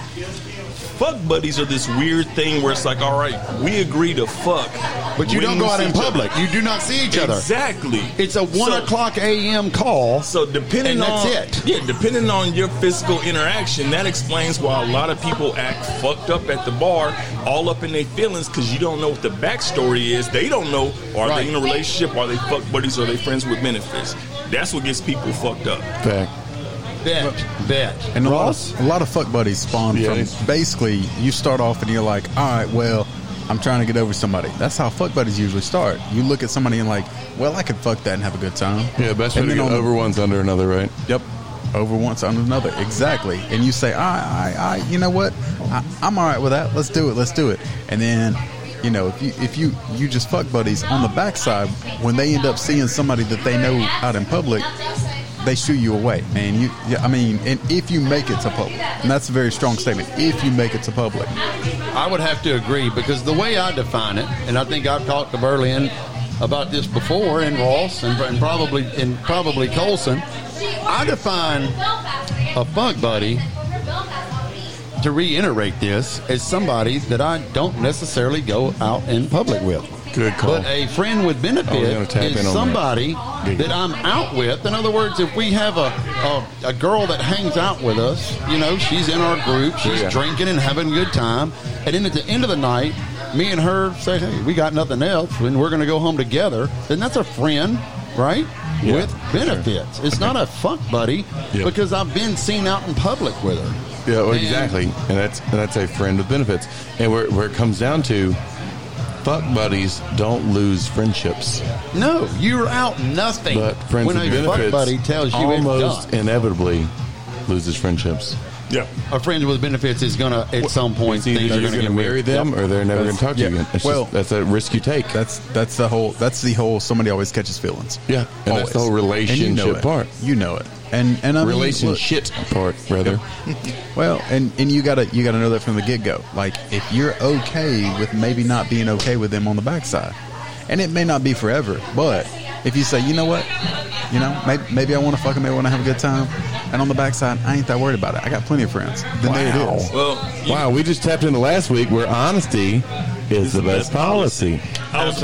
Fuck buddies are this weird thing where it's like, all right, we agree to fuck, But you don't go out in public. You do not see each other. Exactly. It's a one So- o'clock a.m. call. So depending And that's on it. yeah, depending on your physical interaction, that explains why a lot of people act fucked up at the bar, all up in their feelings because you don't know what the backstory is. They don't know are Right. they in a relationship, are they fuck buddies, are they friends with benefits? That's what gets people fucked up. Fact. Bet, bet. And a lot, of, a lot of fuck buddies spawn Yeah. from basically you start off and you're like, all right, well, I'm trying to get over somebody. That's how fuck buddies usually start. You look at somebody and like, well, I could fuck that and have a good time. Yeah, best way And to get on- over one's under another, right? Yep. Over once on another. Exactly. And you say, I, I, I, you know what? I, I'm all right with that. Let's do it. Let's do it. And then, you know, if you, if you, you just fuck buddies on the backside, when they end up seeing somebody that they know out in public, they shoo you away, man. You, I mean, and if you make it to public, and that's a very strong statement. If you make it to public, I would have to agree because the way I define it, and I think I've talked to Berlin about this before, and Ross, and, and probably and probably Colson. I define a fuck buddy to reiterate this as somebody that I don't necessarily go out in public with. Good call. But a friend with Oh, benefit is somebody Big. that I'm out with. In other words, if we have a, a, a girl that hangs out with us, you know, she's in our group, she's Yeah. drinking and having a good time, and then at the end of the night, me and her say, hey, we got nothing else, and we're going to go home together, then that's a friend right? Yeah, with benefits. It's not a fuck buddy Yeah. because I've been seen out in public with her. Yeah, well, exactly, and that's and that's a friend with benefits. And where where it comes down to, fuck buddies don't lose friendships, No, you're out nothing. but friends when with a fuck benefits buddy tells you it's almost done. inevitably loses friendships. Yeah. A friend with benefits is gonna at some point It's either think you're you're going to gonna marry get them, or they're never going to talk to you yeah. again. It's Well- just, that's a risk you take. That's that's the whole that's the whole somebody always catches feelings. Yeah, and that's the whole Always. And you know relationship it. part. You know it. And and I mean, Relationship part, rather. well, and and you gotta you gotta know that from the get go. Like if you're okay with maybe not being okay with them on the backside, and it may not be forever, but if you say, you know what, you know, maybe, maybe I want to fuck them, maybe I want to have a good time, and on the backside, I ain't that worried about it. I got plenty of friends. Then there Wow. it is. Well, Wow, we just tapped into last week where honesty is the best policy. I was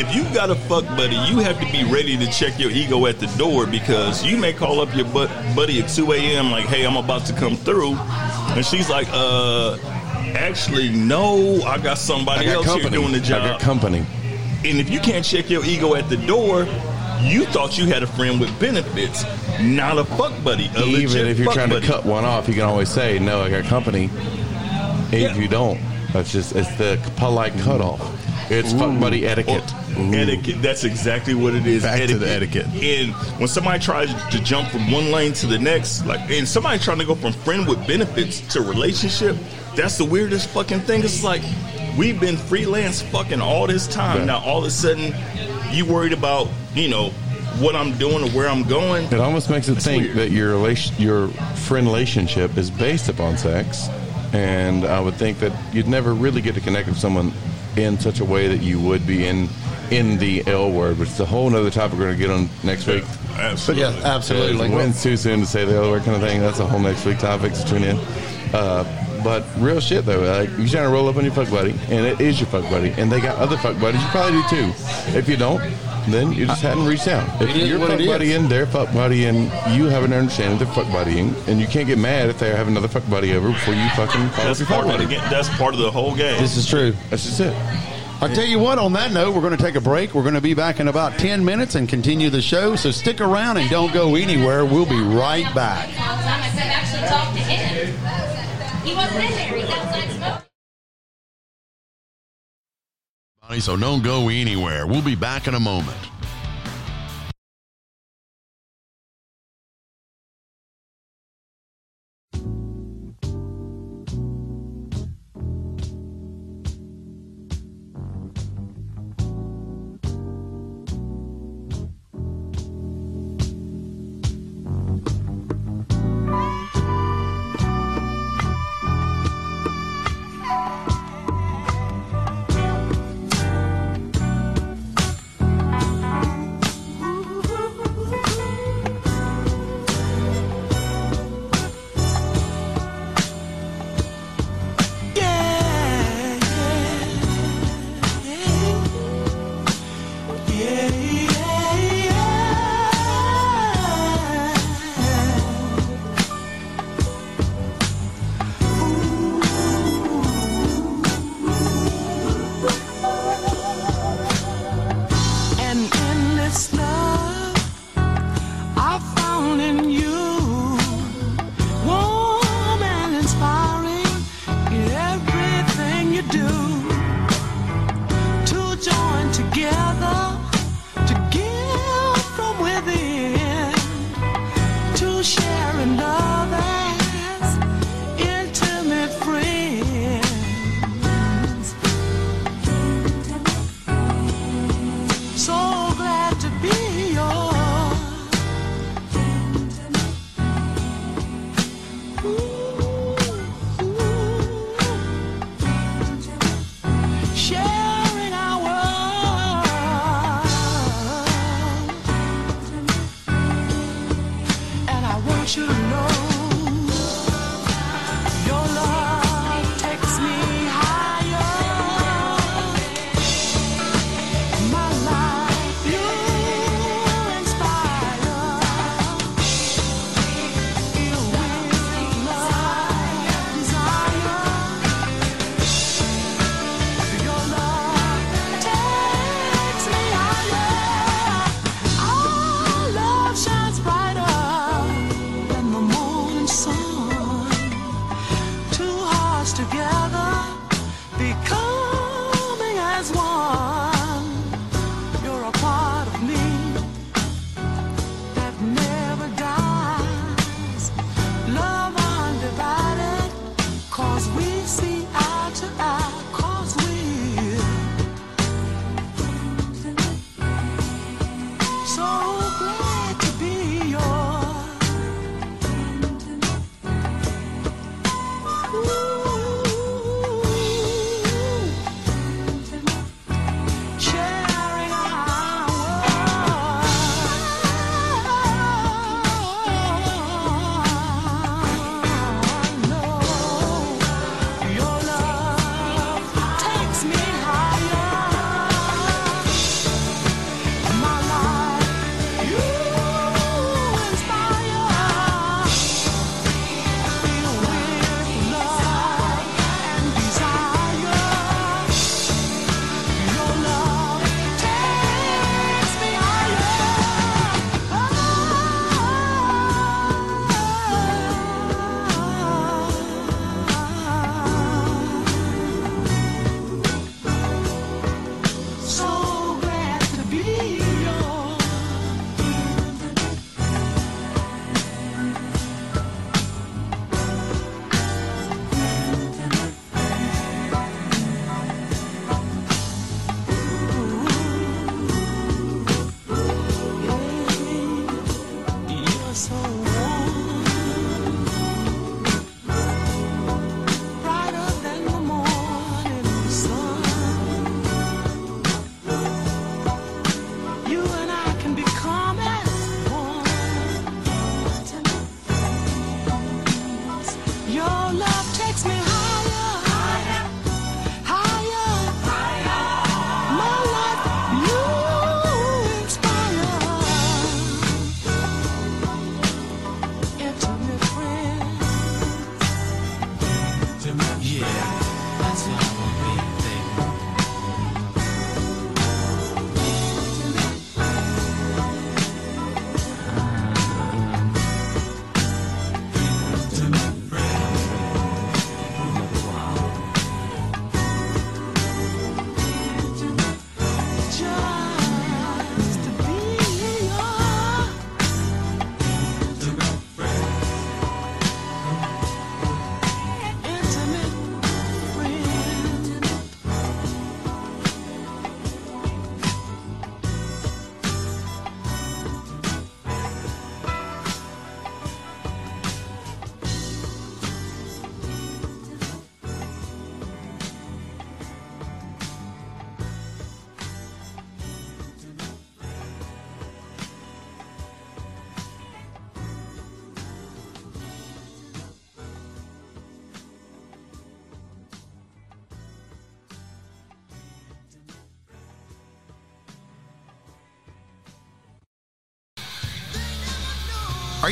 about to get to that. If you got a fuck buddy, you have to be ready to check your ego at the door because you may call up your bu- buddy at 2 a.m. like, hey, I'm about to come through. And she's like, uh, actually, no, I got somebody I got else company. here doing the job. I got company. And if you can't check your ego at the door, you thought you had a friend with benefits, not a fuck buddy. A Even if you're trying buddy. to cut one off, you can always say, "No, I got company." If Yeah. you don't, that's just it's the polite cutoff. It's fuck buddy etiquette. Oh, etiquette. That's exactly what it is. Back to the etiquette. And when somebody tries to jump from one lane to the next, like, and somebody trying to go from friend with benefits to relationship, that's the weirdest fucking thing. It's like we've been freelance fucking all this time. Right. Now all of a sudden, you worried about you know what I'm doing or where I'm going. It almost makes it think weird. that your relation, your friend relationship is based upon sex, and I would think that you'd never really get to connect with someone in such a way that you would be in in the L word, which is a whole other topic we're going to get on next week. Absolutely. Yes, absolutely. When it's too soon to say the L word kind of thing. That's a whole next week topic. So tune in. Uh, but real shit though, like you trying to roll up on your fuck buddy, and it is your fuck buddy, and they got other fuck buddies. You probably do too. If you don't, then you just hadn't reached out. If It is you're what fuck it is. buddy and they're fuck buddy, and you have an understanding they're fuck buddying, and you can't get mad if they have another fuck buddy over before you fucking follow That's your fuck part of the buddy. That's part of the whole game. This is true. That's just it. I tell you what, on that note, we're going to take a break. We're going to be back in about 10 minutes and continue the show. So stick around and don't go anywhere. We'll be right back. I said actually talk to him. He wasn't in there. He's outside smoking. So don't go anywhere. We'll be back in a moment.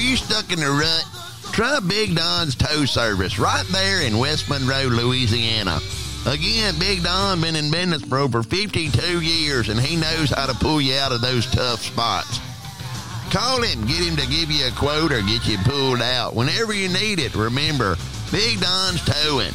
Are you stuck in the rut? Try Big Don's Tow Service right there in West Monroe, Louisiana. Again, Big Don been in business for over 52 years and he knows how to pull you out of those tough spots. Call him, get him to give you a quote or get you pulled out. Whenever you need it, remember, Big Don's Towing.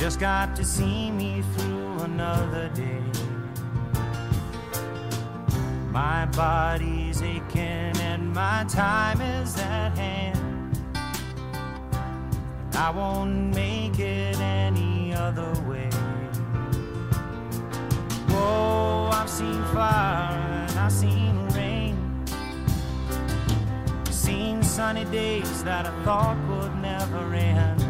Just got to see me through another day. My body's aching and my time is at hand. And I won't make it any other way. Whoa, I've seen fire and I've seen rain. Seen sunny days that I thought would never end.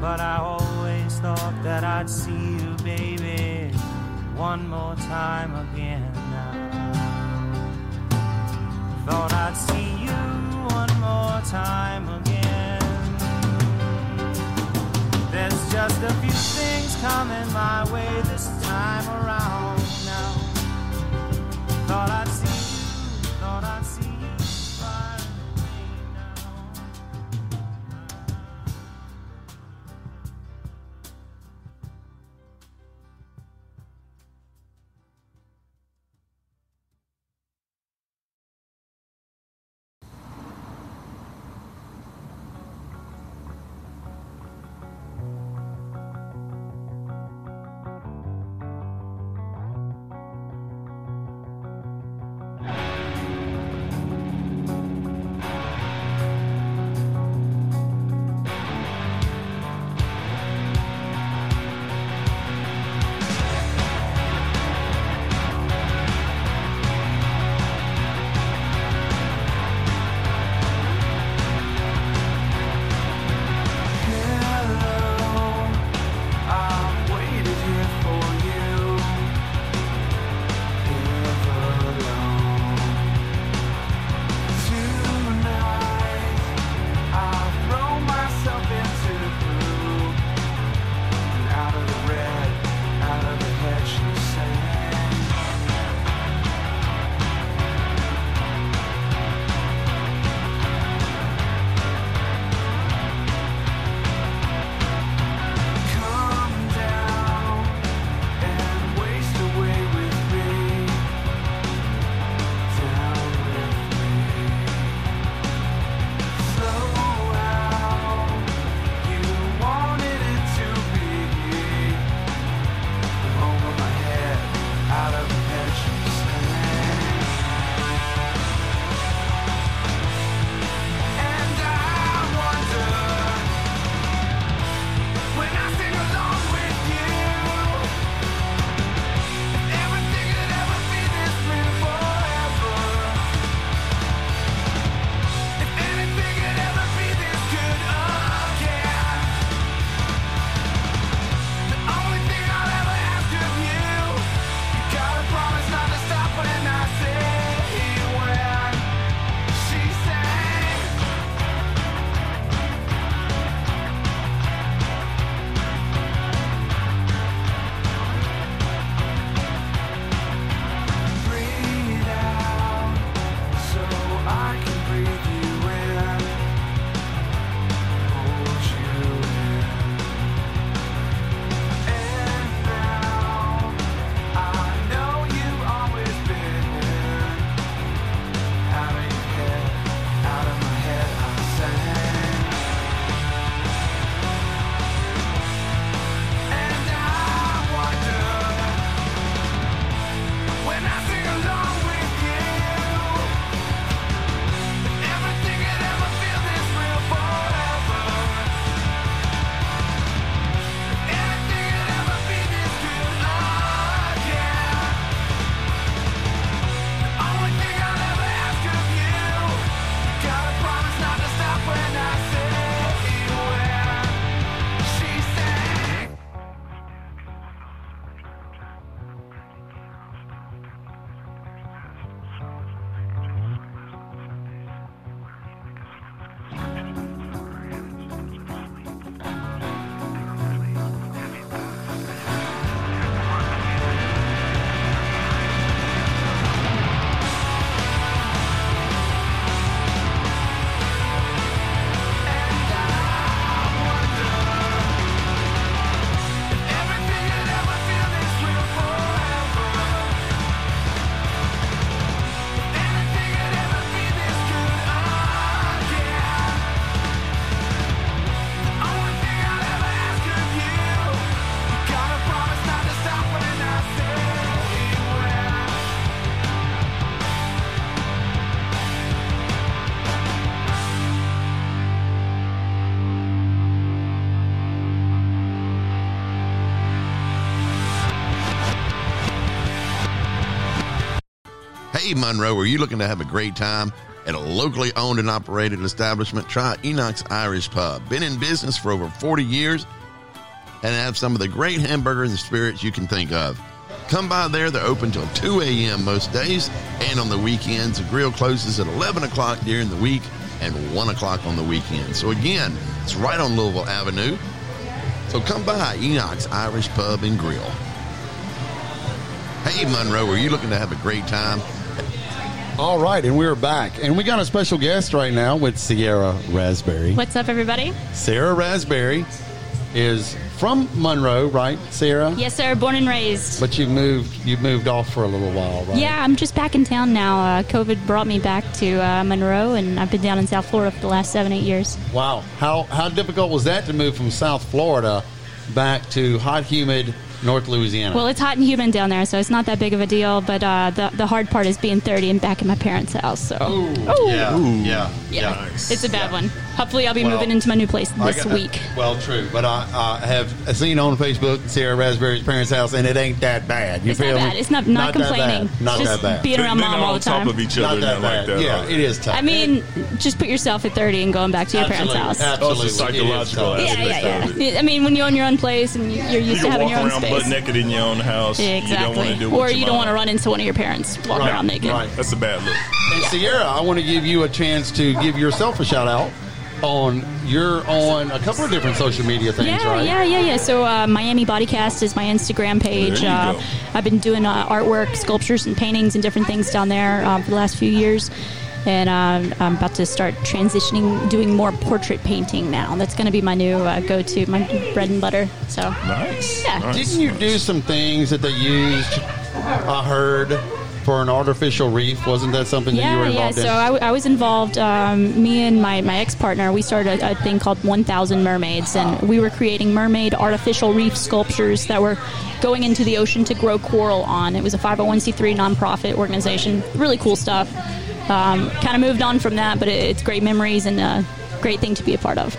But I always thought that I'd see you, baby, one more time again. Thought I'd see you one more time again. There's just a few things coming my way this time around now. Thought I'd Hey, Monroe, are you looking to have a great time at a locally owned and operated establishment? Try Enoch's Irish Pub. Been in business for over 40 years and have some of the great hamburgers and spirits you can think of. Come by there. They're open till 2 a.m. most days and on the weekends. The grill closes at 11 o'clock during the week and 1 o'clock on the weekend. So, again, it's right on Louisville Avenue. So, come by Enoch's Irish Pub and Grill. Hey, Monroe, are you looking to have a great time? All right, and we're back. And we got a special guest right now with Sierra Raspberry. What's up, everybody? Sarah Raspberry is from Monroe, right, Sarah? Yes, sir. Born and raised. But you've moved you've moved off for a little while, right? Yeah, I'm just back in town now. Uh, COVID brought me back to uh, Monroe, and I've been down in South Florida for the last seven, eight years. Wow. How how difficult was that to move from South Florida back to hot, humid North Louisiana? Well, it's hot and humid down there, so it's not that big of a deal. But uh, the the hard part is being 30 and back in my parents' house. So, Ooh. yeah, yeah, yeah, it's a bad one. Hopefully, I'll be Well, moving into my new place this got- week. Well, true, but I, I have seen on Facebook Sarah Raspberry's parents' house, and it ain't that bad. You It's not feel bad. me? It's not- not that complaining. bad. Not Just that bad. being around They're mom all the on top time. of each other Not that nothing like bad. that, Yeah, right? it is tough. I mean, just put yourself at 30 and going back to your parents' house. absolutely. Oh, it's a psychological It is. Yeah, yeah, yeah. I mean, when you own your own place and you- you're You used to having walk your own around space. butt naked in your own house. Exactly. You don't do or you don't want to run into one of your parents walking around naked. right. That's a bad look. And Sierra, I want to give you a chance to give yourself a shout out on you're on a couple of different social media things, Yeah, right? yeah, yeah, yeah. So uh, Miami Bodycast is my Instagram page. There you uh, go. I've been doing uh, artwork, sculptures, and paintings and different things down there um, for the last few years. And uh, I'm about to start transitioning, doing more portrait painting now. That's going to be my new uh, go-to, my bread and butter. So nice. Yeah. Didn't you do some things that they used? I heard for an artificial reef. Wasn't that something that you were involved Yeah, in? yeah. involved So in? I, w- I was involved. Um, me and my, my ex partner, we started a, a thing called 1,000 Mermaids, and we were creating mermaid artificial reef sculptures that were going into the ocean to grow coral on. It was a 501c3 nonprofit organization. Really cool stuff. Um, kind of moved on from that, but it, it's great memories and a great thing to be a part of.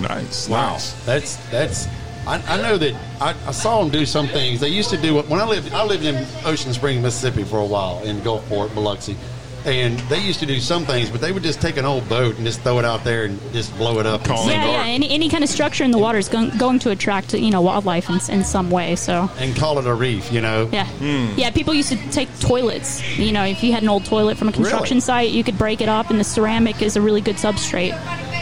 Nice. Wow, that's that's. I, I know that I, I saw them do some things. They used to do it when I lived. I lived in Ocean Spring, Mississippi, for a while in Gulfport, Biloxi, and they used to do some things. But they would just take an old boat and just throw it out there and just blow it up. and yeah, yeah. Any, any kind of structure in the water is going, going to attract you know wildlife in, in some way. So and call it a reef. You know. Yeah. Yeah, people used to take toilets. You know, if you had an old toilet from a construction Really? site, you could break it up, and the ceramic is a really good substrate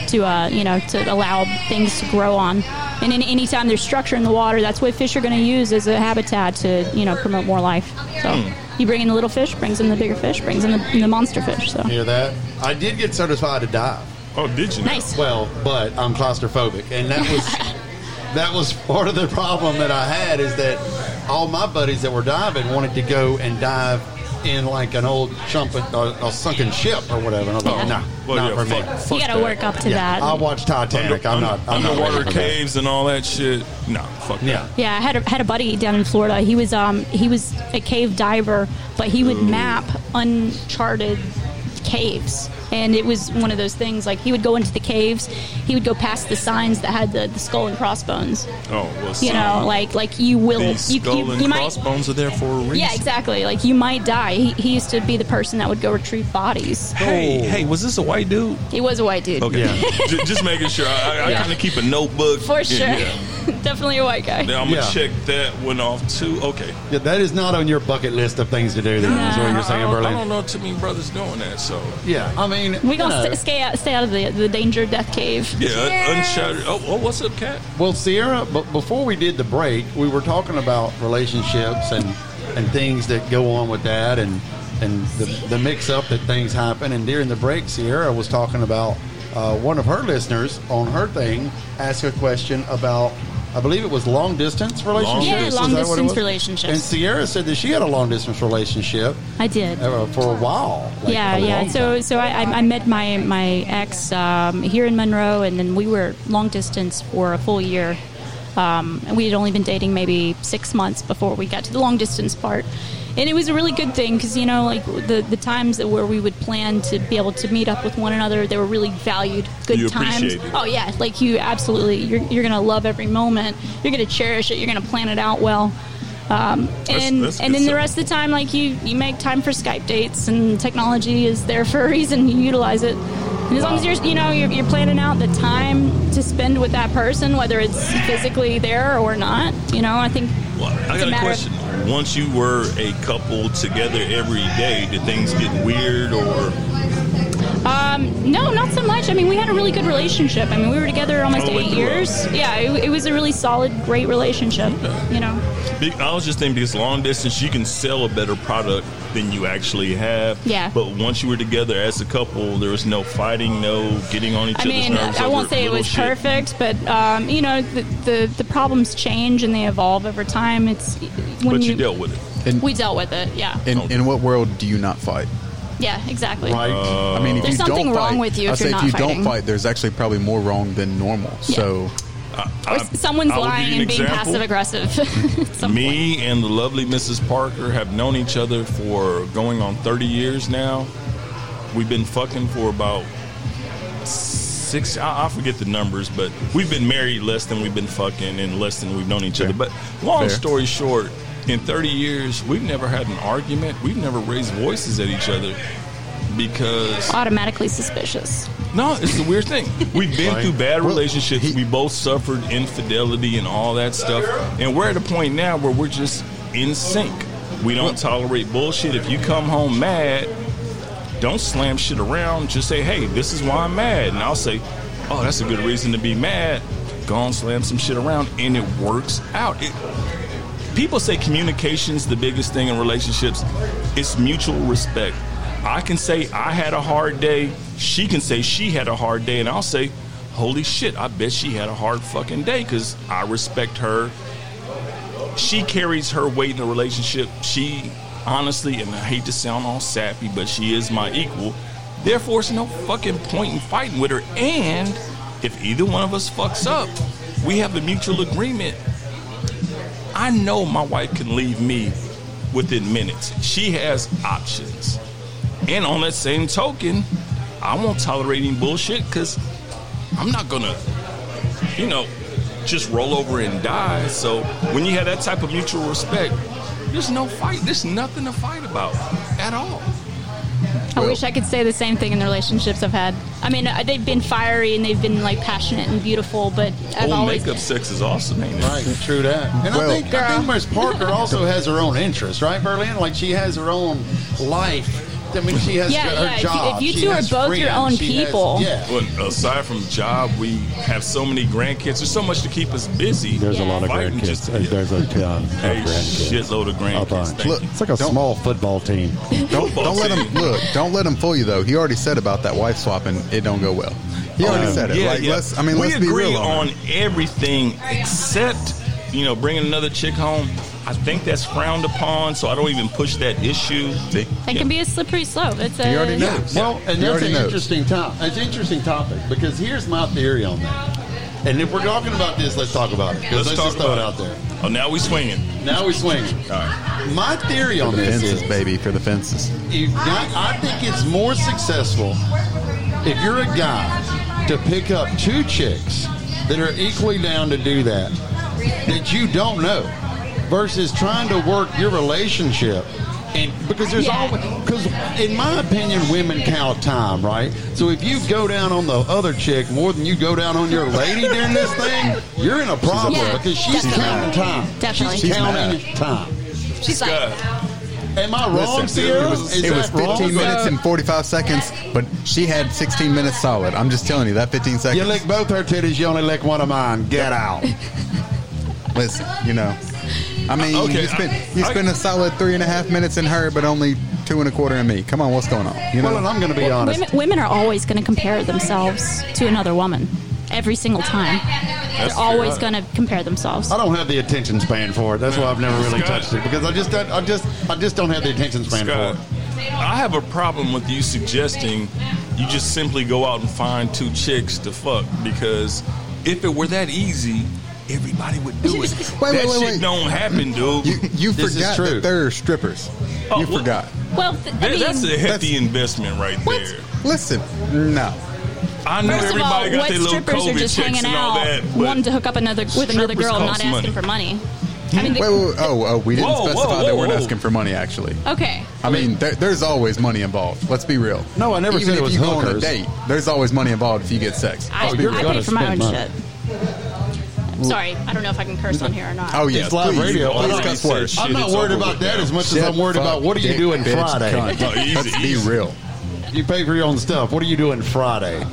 to, uh, you know, to allow things to grow on. And in, anytime there's structure in the water, that's what fish are going to use as a habitat to, you know, promote more life. So Hmm. you bring in the little fish, brings in the bigger fish, brings in the, the monster fish. So Hear that? I did get certified to dive. Oh, did you? Nice. Well, but I'm claustrophobic, and that was that was part of the problem that I had is that all my buddies that were diving wanted to go and dive in like an old chump, uh, a sunken ship or whatever. And I was like, Yeah. nah, Well, not yeah, for me. fuck- fuck you got to work up to Yeah, that. I watched Titanic. I'm not. I'm not underwater ready for that. caves and all that shit. No, fuck Yeah. Yeah, I had a, had a buddy down in Florida. He was um he was a cave diver, but he would map uncharted caves. And it was one of those things like he would go into the caves, he would go past the signs that had the, the skull and crossbones. Oh, well, You know, like like you will these you, skull you, and you might crossbones are there for a reason. yeah exactly like you might die. He, he used to be the person that would go retrieve bodies. Hey, hey, was this a white dude? He was a white dude. Okay, J- just making sure. I, I Yeah. kind of keep a notebook for sure. yeah. Definitely a white guy. Now I'm gonna Yeah. check that one off too. Okay. Yeah, that is not on your bucket list of things to do. Then is what you're saying, I don't, I don't know too many brothers doing that. So Yeah, I mean, We you gonna know. st- stay out, stay out of the the danger death cave. yeah, unshattered. Oh, oh, what's up, cat? Well, Sierra, but before we did the break, we were talking about relationships and and things that go on with that, and and the, the mix up that things happen. And during the break, Sierra was talking about uh, one of her listeners on her thing asked a question about. I believe it was long distance relationships. Yeah, long that what it distance was? relationships. And Sierra said that she had a long distance relationship I did. uh, for a while. like yeah, a yeah. long So, so I, I I met my my ex um, here in Monroe, and then we were long distance for a full year. Um, and we had only been dating maybe six months before we got to the long distance part, and it was a really good thing because you know, like the the times that where we would plan to be able to meet up with one another, they were really valued. Good You times. Oh yeah, like you absolutely, you're you're gonna love every moment. You're gonna cherish it. You're gonna plan it out well. Um, and that's and then the rest of the time, like you, you make time for Skype dates, and technology is there for a reason. You utilize it, and as long as you're, you know, you're, you're planning out the time to spend with that person, whether it's physically there or not. You know, I think Well, I got a of- question. Once you were a couple together every day, did things get weird or? Um, no, not so much. I mean, we had a really good relationship. I mean, we were together almost Oh, eight years. Yeah, it, it was a really solid, great relationship. You know. I was just thinking because long distance you can sell a better product than you actually have. Yeah. But once you were together as a couple, there was no fighting, no getting on each I other's mean, nerves. I won't say it was shit. perfect, but um, you know, the, the the problems change and they evolve over time. It's But you dealt with it. And we dealt with it. Yeah. in, in what world do you not fight? Yeah. Exactly. I mean, if there's you something don't wrong fight, with you I if say you're if you fighting. don't fight, there's actually probably more wrong than normal. So, or s- someone's I lying you an and being example. passive aggressive. Me and the lovely Mrs. Parker have known each other for going on 30 years now. We've been fucking for about six, I, I forget the numbers, but we've been married less than we've been fucking and less than we've known each other. But long Fair. story short, in 30 years, we've never had an argument. We've never raised voices at each other because Automatically suspicious. no, it's the weird thing. We've been Right. through bad relationships. we both suffered infidelity and all that stuff. And we're at a point now where we're just in sync. We don't tolerate bullshit. If you come home mad, don't slam shit around. Just say, hey, this is why I'm mad. And I'll say, oh, that's a good reason to be mad. Go and slam some shit around. And it works out. It, people say communication's the biggest thing in relationships. It's mutual respect. I can say I had a hard day. She can say she had a hard day, and I'll say, "Holy shit! I bet she had a hard fucking day." Because I respect her. She carries her weight in the relationship. She honestly, and I hate to sound all sappy, but she is my equal. Therefore, it's no fucking point in fighting with her. And if either one of us fucks up, we have a mutual agreement I know my wife can leave me within minutes. She has options. And on that same token, I won't tolerate any bullshit because I'm not gonna, you know, just roll over and die. So when you have that type of mutual respect, there's no fight. There's nothing to fight about at all. I wish I could say the same thing in the relationships I've had. I mean, uh, they've been fiery and they've been like passionate and beautiful, but I've Old always makeup sex is awesome, ain't it? Right, true that. And I think I think Miss Parker also has her own interests, right, Berlin? Like she has her own life. I mean, she has Yeah, her yeah, if you- job. if you two are has both your own she has- people. yeah. Well, aside from job, we have so many grandkids. There's so much to keep us busy. There's a lot of Fighting grandkids. just- Uh, There's a ton of A grandkids. shitload of grandkids. bunch. Thank you. It's like a small football team. don't, don't let him look. Don't let him fool you though. He already said about that wife swapping. It don't go well. He already said it. Yeah, like, yeah. let's. I mean, we let's be agree real on, on everything except you know bringing another chick home. I think that's frowned upon, so I don't even push that issue. It can be a slippery slope. It's a Well, and He that's an knows. interesting topic. It's an interesting topic because here's my theory on that. And if we're talking about this, let's talk about it. Let's Let's, talk just throw it about out there. Oh, now we swinging. Now we swinging. All right. My theory For on the this fences, is, baby. For the fences. got, I think it's more successful if you're a guy to pick up two chicks that are equally down to do that that you don't know versus trying to work your relationship and because there's always because in my opinion women count time right so if you go down on the other chick more than you go down on your lady during this thing you're in a problem Yeah, because she's definitely. counting time Definitely. she's She's counting mad. time She's like, am I wrong Listen, Sierra? it was, it was that wrong? 15 minutes and 45 seconds, but she had 16 minutes solid. I'm just telling you that 15 seconds. You lick both her titties, you only lick one of mine. Get out. Listen, you know. I mean, Okay, you spent I- you I- spent a solid three and a half minutes in her, but only two and a quarter in me. Come on, what's going on? You know, Well, I'm going to be honest. women, women are always going to compare themselves to another woman every single time. They're always going to compare themselves. I don't have the attention span for it. That's why I've never really Scott. touched it because I just don't, I just I just don't have the attention span Scott, for it. I have a problem with you suggesting you just simply go out and find two chicks to fuck because if it were that easy, everybody would do it. Wait, that wait, wait, shit wait. don't happen, dude. you you This is forgot true. that they're strippers. Oh, you well- forgot. Well, th- I That- mean, that's a hefty investment right there. Listen, no. I know First of all, everybody got what their little strippers are COVID just checks hanging and all out, that, but wanting to hook up another with another strippers girl, not cost asking money. for money. I mean, the- wait, wait, wait, oh, oh, we didn't Whoa, whoa, specify that whoa, we're whoa. asking for money. Actually, Okay. I mean, there, there's always money involved. Let's be real. No, I never Even said it if was you go on a hookers. date, there's always money involved if you get sex. I, Let's be I real. pay for my own spend money. shit. Sorry, I don't know if I can curse on here or not. Oh yeah, It's live please, radio. Please I'm cuss not- I'm not worried about that with as much as I'm worried about what are you dick, doing bitch, Friday. cunt. Oh, easy, Let's be easy. real. You pay for your own stuff. What are you doing Friday? No,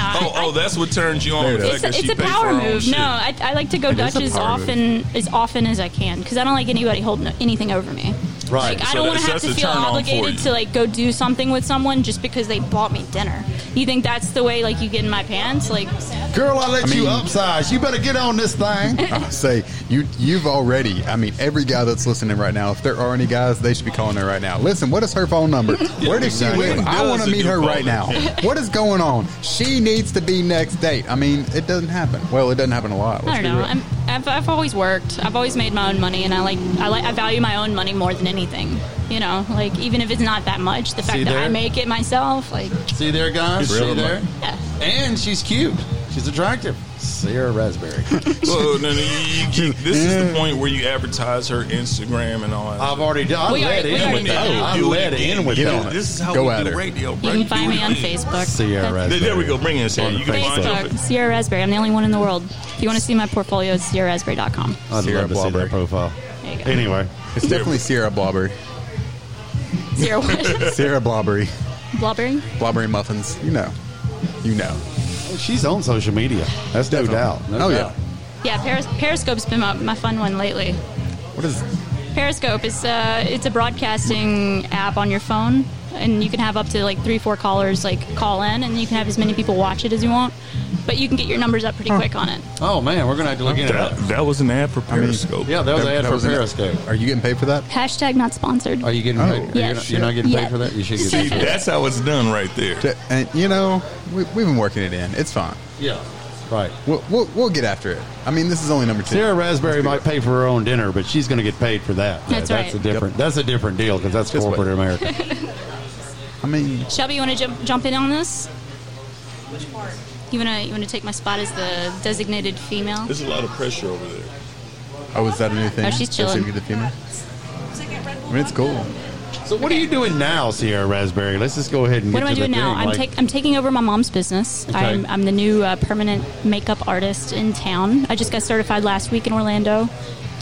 I- Oh, oh, that's what turns you on. There it the is. fact It's, a, it's a power for her own move. shit. No, I, I like to go It is Dutch as often as often as I can because I don't like anybody holding anything over me. Right. Like I don't want to have to feel turn on for obligated to like go do something with someone just because they bought me dinner. You think that's the way like you get in my pants? Like Girl, I let I you mean- upsize. You better get on this thing. I'll say you you've already. I mean, every guy that's listening right now, if there are any guys, they should be calling her right now. Listen, what is her phone number? Where does she live? I want to meet her right her? now. What is going on? She needs to be next date. I mean, it doesn't happen. Well, it doesn't happen a lot. I Let's don't be know. Real. I'm, I've, I've always worked. I've always made my own money, and I like I like I value my own money more than anything. You know, like even if it's not that much, the fact See that I make it myself, like See there, guys? See there? yeah. And she's cute. She's attractive. Sierra Raspberry. Well, no, no, you, you, you- this is the point where you advertise her Instagram and all that. I've already done. I We let already- we in already with did that. that. I Do it let again. in with that. This is how Go we at do her. radio, bro. you can find me on. Facebook. Sierra Raspberry. There we go. Bring it in. You can find Facebook, it. Sierra Raspberry. I'm the only one in the world. If you want to see my portfolio, it's sierraraspberry.com. I'd Sierra love to see Blobberry. that profile. There you go. Anyway, It's definitely Sierra Blobbery. Sierra what? Sierra Blobbery. Blobberry? Blobbery muffins. You know. You know. she's on social media. That's no doubt. No oh doubt. yeah. Yeah, Peris- Periscope's been my, my fun one lately. What is? Periscope is uh, it's a broadcasting app on your phone, and you can have up to like three, four callers like call in, and you can have as many people watch it as you want. But you can get your numbers up pretty quick on it. Oh man, we're gonna have to look into That, that. that was an ad for Periscope. Yeah, that was an ad for was an- Periscope. Are you getting paid for that? Hashtag not sponsored. Are you getting Oh. paid? Yeah. You're, not, you're not getting Yeah. paid for that. You should get See, paid that's how it's done right there. T- And you know, we, we've been working it in. It's fine. Yeah, right. We'll, we'll, we'll get after it. I mean, this is only number two. Sarah Raspberry might pay for her own dinner, but she's going to get paid for that. That's that's right. a different. That's a different deal because that's Just corporate wait. America. I mean, Shelby, you want to jump jump in on this? Which part? You wanna you wanna take my spot as the designated female? There's a lot of pressure over there. oh, is that a new thing? Oh, she's That's chilling. a good female? I mean, it's cool. so what are you doing now, Sierra Raspberry? Let's just go ahead and What get am I doing the now? thing, I'm, like- take, I'm taking over my mom's business. Okay. I'm, I'm the new uh, permanent makeup artist in town. I just got certified last week in Orlando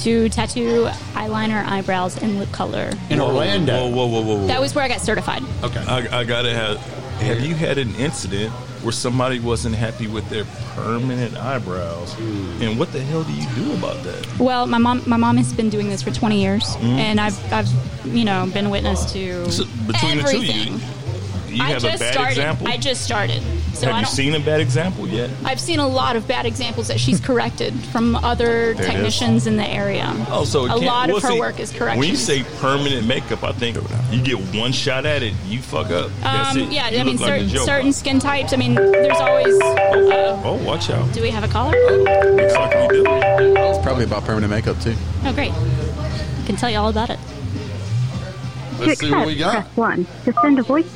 to tattoo, eyeliner, eyebrows, and lip color. in Orlando. Whoa, whoa, whoa, whoa, whoa. That was where I got certified. Okay. I, I gotta have. Have you had an incident where somebody wasn't happy with their permanent eyebrows? And what the hell do you do about that? Well, my mom my mom has been doing this for 20 years, Mm. and I've I've you know been witness to So between the two, everything. you, you I have a just bad started. example. I just started, so have I you seen a bad example yet? I've seen a lot of bad examples that she's corrected from other There technicians in the area. Oh, so a lot well, of her see, work is corrected. When you say permanent makeup, I think you get one shot at it, you fuck up. That's Um, it. yeah, You I mean, look like certain, skin types. I mean, there's always. Uh, Oh, watch out! do we have a caller? Looks like we do. It's probably about permanent makeup, too. Oh, great. I can tell you all about it. Let's see what we got. press 1. To send a voice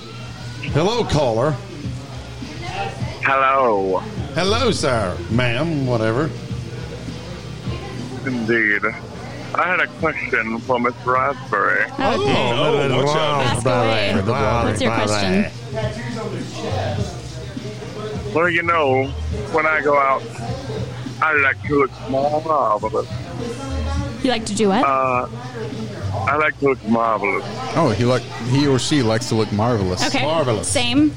Hello, caller. Hello. Hello, sir, ma'am, whatever. Indeed. I had a question for Miss Raspberry. Oh, Oh, watch out! Ask away. What's your question? Well, you know, when I go out, I like to look marvelous. You like to do what? Uh, I like to look marvelous. Oh, he like he or she likes to look marvelous. okay. Marvelous. Same.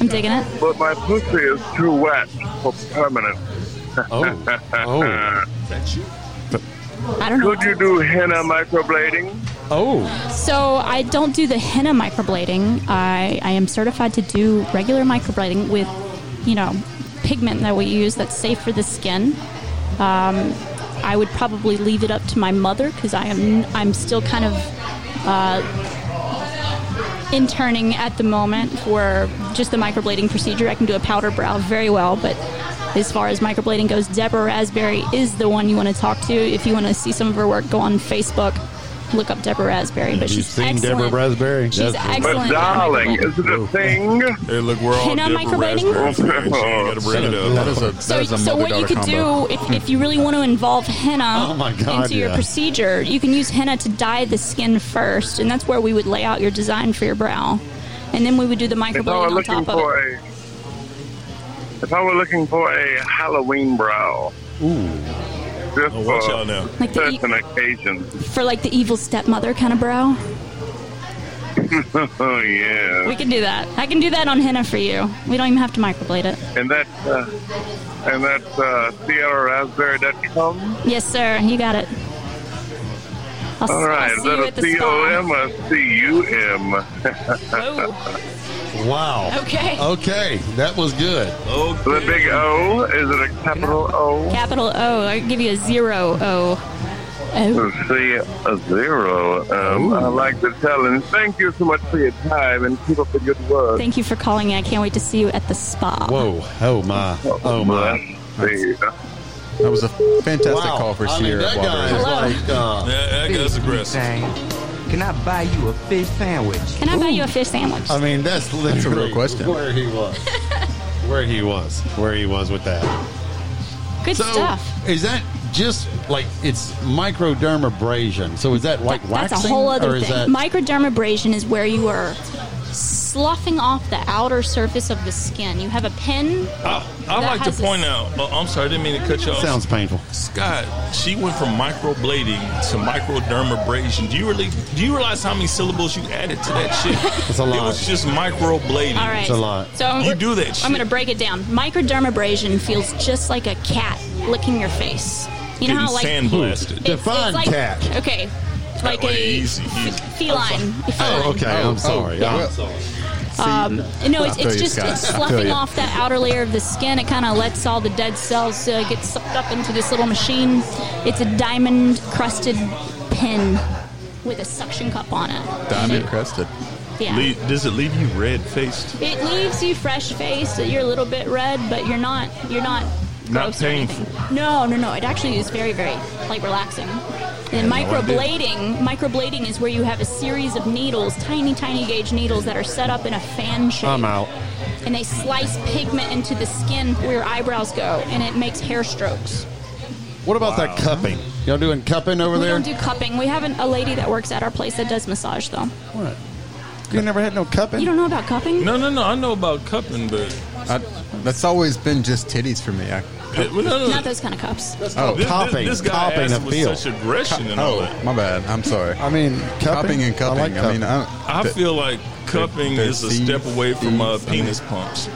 I'm digging it. But my pussy is too wet for permanent. Oh. Oh. I don't know. Could you do henna microblading? Oh. So I don't do the henna microblading. I, I am certified to do regular microblading with, you know, pigment that we use that's safe for the skin. Um, I would probably leave it up to my mother because I am I'm still kind of uh, interning at the moment for just the microblading procedure. I can do a powder brow very well, but as far as microblading goes, Deborah Raspberry is the one you want to talk to if you want to see some of her work. Go on Facebook look up Deborah Raspberry. But she's seen excellent. Deborah Raspberry? She's That's- excellent. But at darling, is it a thing? Hey, look, we're all Henna Deborah microblading? Raspberry fans. You ain't got to bring it up. That is a, that So, is a so what you could combo. do if, if you really want to involve henna Oh my God, into your yeah. procedure, you can use henna to dye the skin first, and that's where we would lay out your design for your brow, and then we would do the If I were microblading on looking top of for it. a, if I were looking for a Halloween brow, Ooh. Just Oh, watch for out now. Like the e- certain occasions. For like the evil stepmother kind of bro. oh yeah. we can do that. I can do that on henna for you. We don't even have to microblade it. And that, uh, and that's uh, SierraRaspberry.com. Yes, sir. You got it. I'll, All right, I'll is see you that at a the C O or C U M? Wow. Okay. Okay. That was good. Okay. The big O, is it a capital O? Capital O. I give you a zero O. Oh. See a zero. Um, I like to tell, and thank you so much for your time and keep up the good work. Thank you for calling in. I can't wait to see you at the spa. Whoa. Oh my. Oh my. See. That was a fantastic Wow. call for I mean, Sierra. that guy is Hello. like. Uh, Yeah, that guy's aggressive. Can I buy you a fish sandwich? Can I buy you a fish sandwich? I mean, that's literally That's a real question. where he was. where he was. Where he was with that. Good so, stuff. Is that just like it's microdermabrasion? So is that like That's waxing? a whole other or is thing. that Microdermabrasion is where you are sloughing off the outer surface of the skin. You have a pin. I, I that like to has a point s- out. Oh, I'm sorry, I didn't mean to cut you off. sounds painful? Scott, she went from microblading to microdermabrasion. Do you really? Do you realize how many syllables you added to that shit? It's a lot. It was just microblading. All right. It's a lot. So I'm, You do that shit. I'm going to break it down. Microdermabrasion feels just like a cat licking your face. You know how like sandblasted. it's- Define it's like, cat. Okay. Like a easy, easy. feline. Oh, okay. Oh, I'm oh, oh, sorry. oh, I'm sorry. Um, no, it's, it's just it's sloughing off that outer layer of the skin. It kind of lets all the dead cells uh, get sucked up into this little machine. It's a diamond crusted pin with a suction cup on it. Diamond crusted. Yeah. Le- does it leave you red faced? It leaves you fresh faced. You're a little bit red, but you're not. You're not. Not gross or anything. painful. No, no, no. It actually is very, very like relaxing. And microblading, microblading is where you have a series of needles, tiny, tiny gauge needles that are set up in a fan shape. I'm out. And they slice pigment into the skin where your eyebrows go, and it makes hair strokes. What about that cupping? Y'all doing cupping over there? we there? don't do cupping. We have an, a lady that works at our place that does massage, though. What? You never had no cupping? You don't know about cupping? No, no, no. I know about cupping, but I, that's always been just titties for me. I, it, well, no, no, Not those kind of cups. oh, This, Copping. this, this guy Copping asked a with feel. such aggression and all oh, that. my bad. I'm sorry. I mean, cupping, Cupping and cupping. I, I, like cupping. mean, I, I th- feel like cupping there's is a step away from uh, these, mean- penis pumps.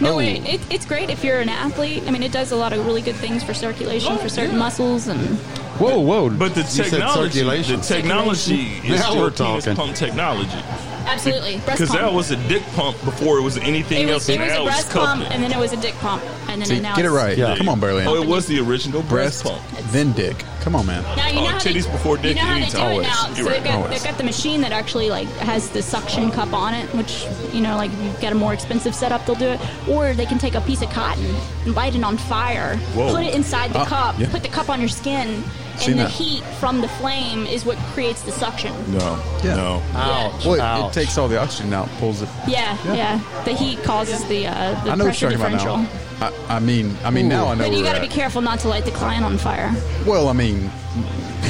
No, Oh. wait, it, it's great if you're an athlete. I mean, it does a lot of really good things for circulation for certain muscles and. Whoa, whoa! But the You technology, the technology is Now we're penis talking. pump technology. Absolutely, breast Because that was a dick pump before it was anything it else. it and was a now it's breast pump, and then it was a dick pump, and then See, now get it right. Yeah. Come on, Burley. Oh, it was the original breast, breast, pump. then dick. Come on, man. Now you Oh, know how titties they, before dick You know how they do anytime. it now. So right. they've got, they've got the machine that actually like has the suction cup on it, which you know, like if you've got a more expensive setup, they'll do it. Or they can take a piece of cotton and light it on fire, Whoa. put it inside the Ah, cup, yeah. put the cup on your skin, Seen and the that. heat from the flame is what creates the suction. No, Yeah. no. Ouch! Well, it, ouch. it takes all the oxygen out, pulls it. Yeah, yeah. Yeah. The heat causes the uh, the I know what pressure you're talking differential. about now. I, I mean, I mean, now I know But you where got to we're be at. careful not to light the client on fire. Well, I mean,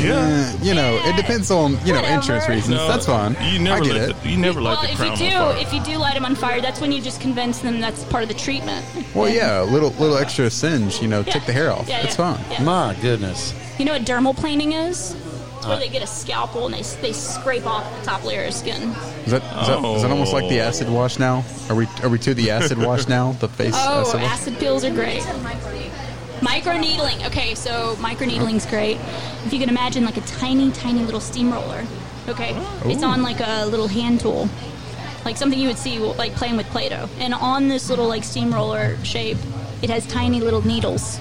yeah, you know, it depends on you know Whatever. insurance reasons. No, That's fine. You never I get let it. the, you never well, light the if crown you do, on fire. if you do light them on fire, that's when you just convince them that's part of the treatment. Well, yeah, a little little extra singe. You know, Yeah. take the hair off. Yeah, it's yeah, fine. yeah. My goodness. You know what dermal planing is? It's Uh, where they get a scalpel and they, they scrape off the top layer of skin. Is that, is, that, is that almost like the Oh. acid wash now? Are we are we to the acid wash now? The face Oh, acid wash. acid peels are great. Micro needling. Okay, so micro needling's great. If you can imagine like a tiny, tiny little steamroller. Okay, it's on like a little hand tool, like something you would see like playing with Play-Doh. And on this little like steamroller shape, it has tiny little needles,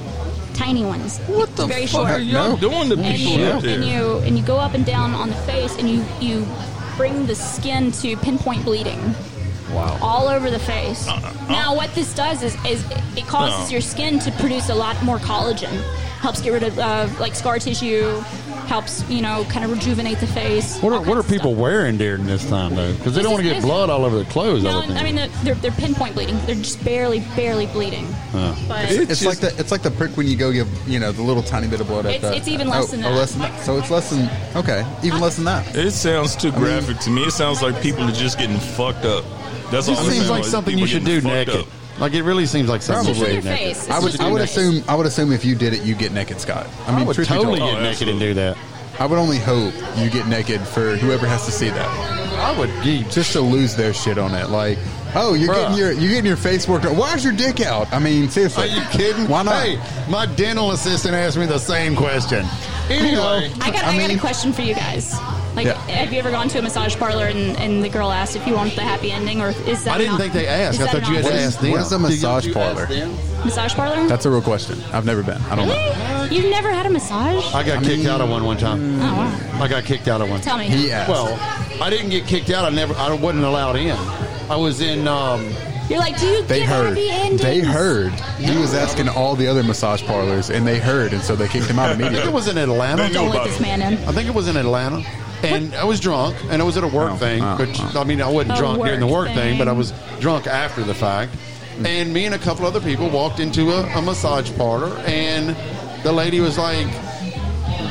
tiny ones. What the Very fuck short. are y'all doing to and people you, out there? and you and you go up and down on the face, and you you bring the skin to pinpoint bleeding Wow. all over the face. now, what this does is, is it causes No. your skin to produce a lot more collagen. Helps get rid of uh, like scar tissue. Helps you know kind of rejuvenate the face. What are, what are kinds of people wearing during this time though? Because they don't want to get blood all over their clothes. I No, would think. I mean they're, they're, they're pinpoint bleeding. They're just barely, barely bleeding. Huh. But It's, like the it's like the prick when you go give you know the little tiny bit of blood. at It's- the- it's even less oh, than oh, that. less than that. So it's less than okay, even less than that. It sounds too graphic to me. It sounds like people are just getting fucked up. That's all It it seems like something you should do naked. up. Like it really seems like something Probably. you should do. I would I would assume I would assume if you did it, you get naked, Scott. I mean, I would truth be totally told- get naked and do that. I would only hope you get naked for whoever has to see that. I would just to lose their shit on it. Like, oh, you're Bruh. getting your you're getting your face worked. out. Why's your dick out? I mean, seriously. Are you kidding? Why not? Hey, my dental assistant asked me the same question. Anyway, I got, I, got a question for you guys. Like, Yeah. have you ever gone to a massage parlor and, and the girl asked if you want the happy ending, or is that? I didn't not- think they asked. I thought you had not- to ask them. What is a massage you parlor? Massage parlor? That's a real question. I've never been. I don't know. You've never had a massage? I got kicked out of one one time. Oh wow. I got kicked out of one. Tell me. He asked. Well, I didn't get kicked out. I never. I wasn't allowed in. I was in. Um, You're like, do you They give heard. happy endings? They heard. He was asking all the other massage parlors, and they heard, and so they kicked him out I think immediately. it was in Atlanta. Don't let this man in. I think it was in Atlanta. And I was drunk, and it was at a work Oh, thing. oh, But I mean, I wasn't A drunk during the work work thing. but I was drunk after the fact. And me and a couple other people walked into a, a massage parlor, and the lady was like,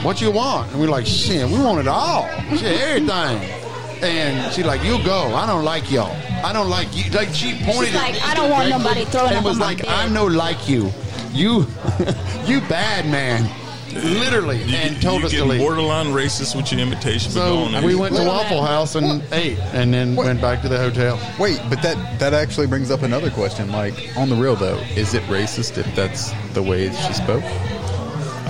"What you want?" And we are like, "Shit, we want it all, shit, everything." And she's like, "You go. I don't like y'all. I don't like you." Like she pointed. She's at like, me "I don't want directly nobody throwing and up was on my like, "I'm no like you. You, you bad man." Literally, and told you us get to leave. borderline racist with your invitation. So we went to Waffle House and ate, and then went back to the hotel. Wait, but that that actually brings up another question. Like, on the real though, is it racist if that's the way she spoke?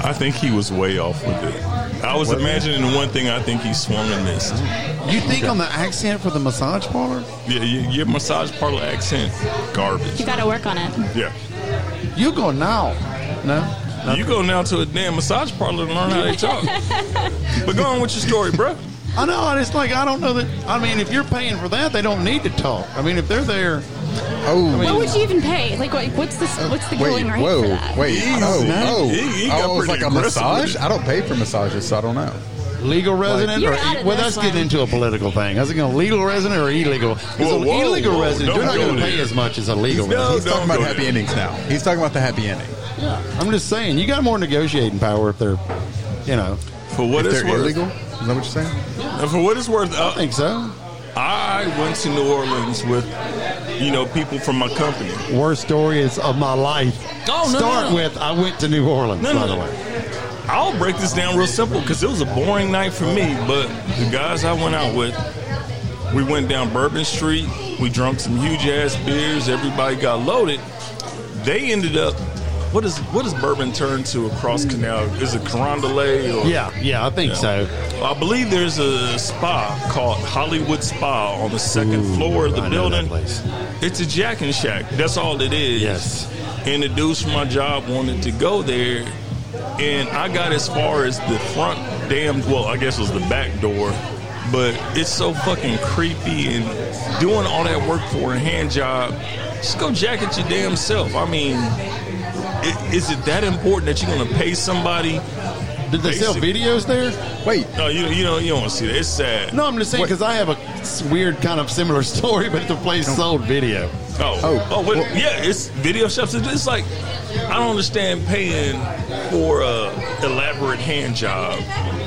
I think he was way off with it. I was Was he? imagining the one thing I think he swung and missed. You think on the accent for the massage parlor? Yeah, your, your massage parlor accent, garbage. You got to work on it. Yeah. You go now. No. You go now to a damn massage parlor and learn how they talk. but go on with your story, bro. I know. and It's like I don't know that. I mean, if you're paying for that, they don't need to talk. I mean, if they're there. Oh, what would you even pay? Like, what, what's the uh, what's the going rate whoa, for that? wait, oh, oh, He- he oh, it's oh. pretty oh, like a massage. I don't pay for massages, so I don't know. Legal resident, You're or out of well, this that's getting one. into a political thing. I was going legal resident or illegal. Because Whoa, an whoa, illegal whoa, resident, don't they're not go going to there. pay as much as a legal No, resident. He's talking don't about go happy there. endings now. He's talking about the happy ending. Yeah, I'm just saying, you got more negotiating power if they're, you know. For what if it's they're worth. illegal, is that what you're saying? And for what it's worth, I I, think so. I went to New Orleans with, you know, people from my company. Worst stories of my life. Oh, no, Start no, no. with, I went to New Orleans, No, by no, the way. I'll break this down real simple because it was a boring night for me. But the guys I went out with, we went down Bourbon Street. We drunk some huge ass beers. Everybody got loaded. They ended up. What is what does bourbon turn to across canal? Is it Carondelet or Yeah, yeah, I think so. I believe there's a spa called Hollywood Spa on the second floor of the I building. It's a Jack and Shack. That's all it is. Yes. And the dudes from my job wanted to go there, and I got as far as the front damn. Well, I guess it was the back door, but it's so fucking creepy and doing all that work for a hand job. Just go jack it your damn self. I mean, is it that important that you're gonna pay somebody? Did they sell Basic- videos there? Wait, No, you you don't you don't want to see that. It's sad. No, I'm just saying because I have a s- weird kind of similar story, but the place sold video. Oh, Oh, oh, but well- yeah, it's video shops. It's just like I don't understand paying for a elaborate hand job.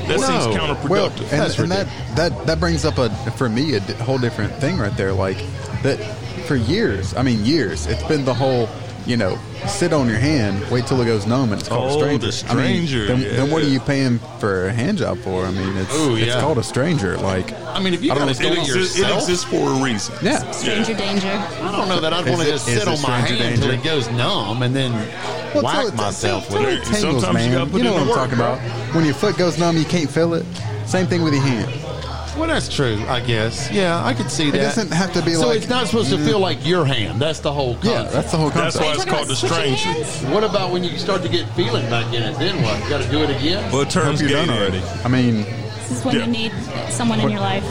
That No. seems Well, counterproductive. and, That's and that, that that brings up a for me a whole different thing right there. Like that for years. I mean, years. It's been the whole. You know, sit on your hand, wait till it goes numb, and it's called Oh, a stranger. the stranger, I mean, then, then what are you paying for a hand job for? I mean, it's Ooh, it's called a stranger. Like, I mean, if you I don't got to know. do it, it exists, it exists for a reason. yeah, Stranger danger. I don't know that I'd want to just sit on my stranger hand until it goes numb and then Well, whack tell it- myself tell with it it. tingles, Sometimes you man. gotta put You know what I'm the talking work, about. When your foot goes numb, you can't feel it. Same thing with your hand. Well, that's true, I guess. Yeah, I could see that. It doesn't have to be so like- it's not supposed to feel like your hand. That's the whole Yeah, that's the whole That's why it's called the about switching stranger. hands? What about when you start to get feeling back in it? Then what? You got to do it again. Well, it turns you're gay done already. I mean, This is when Yeah. you need someone in your life.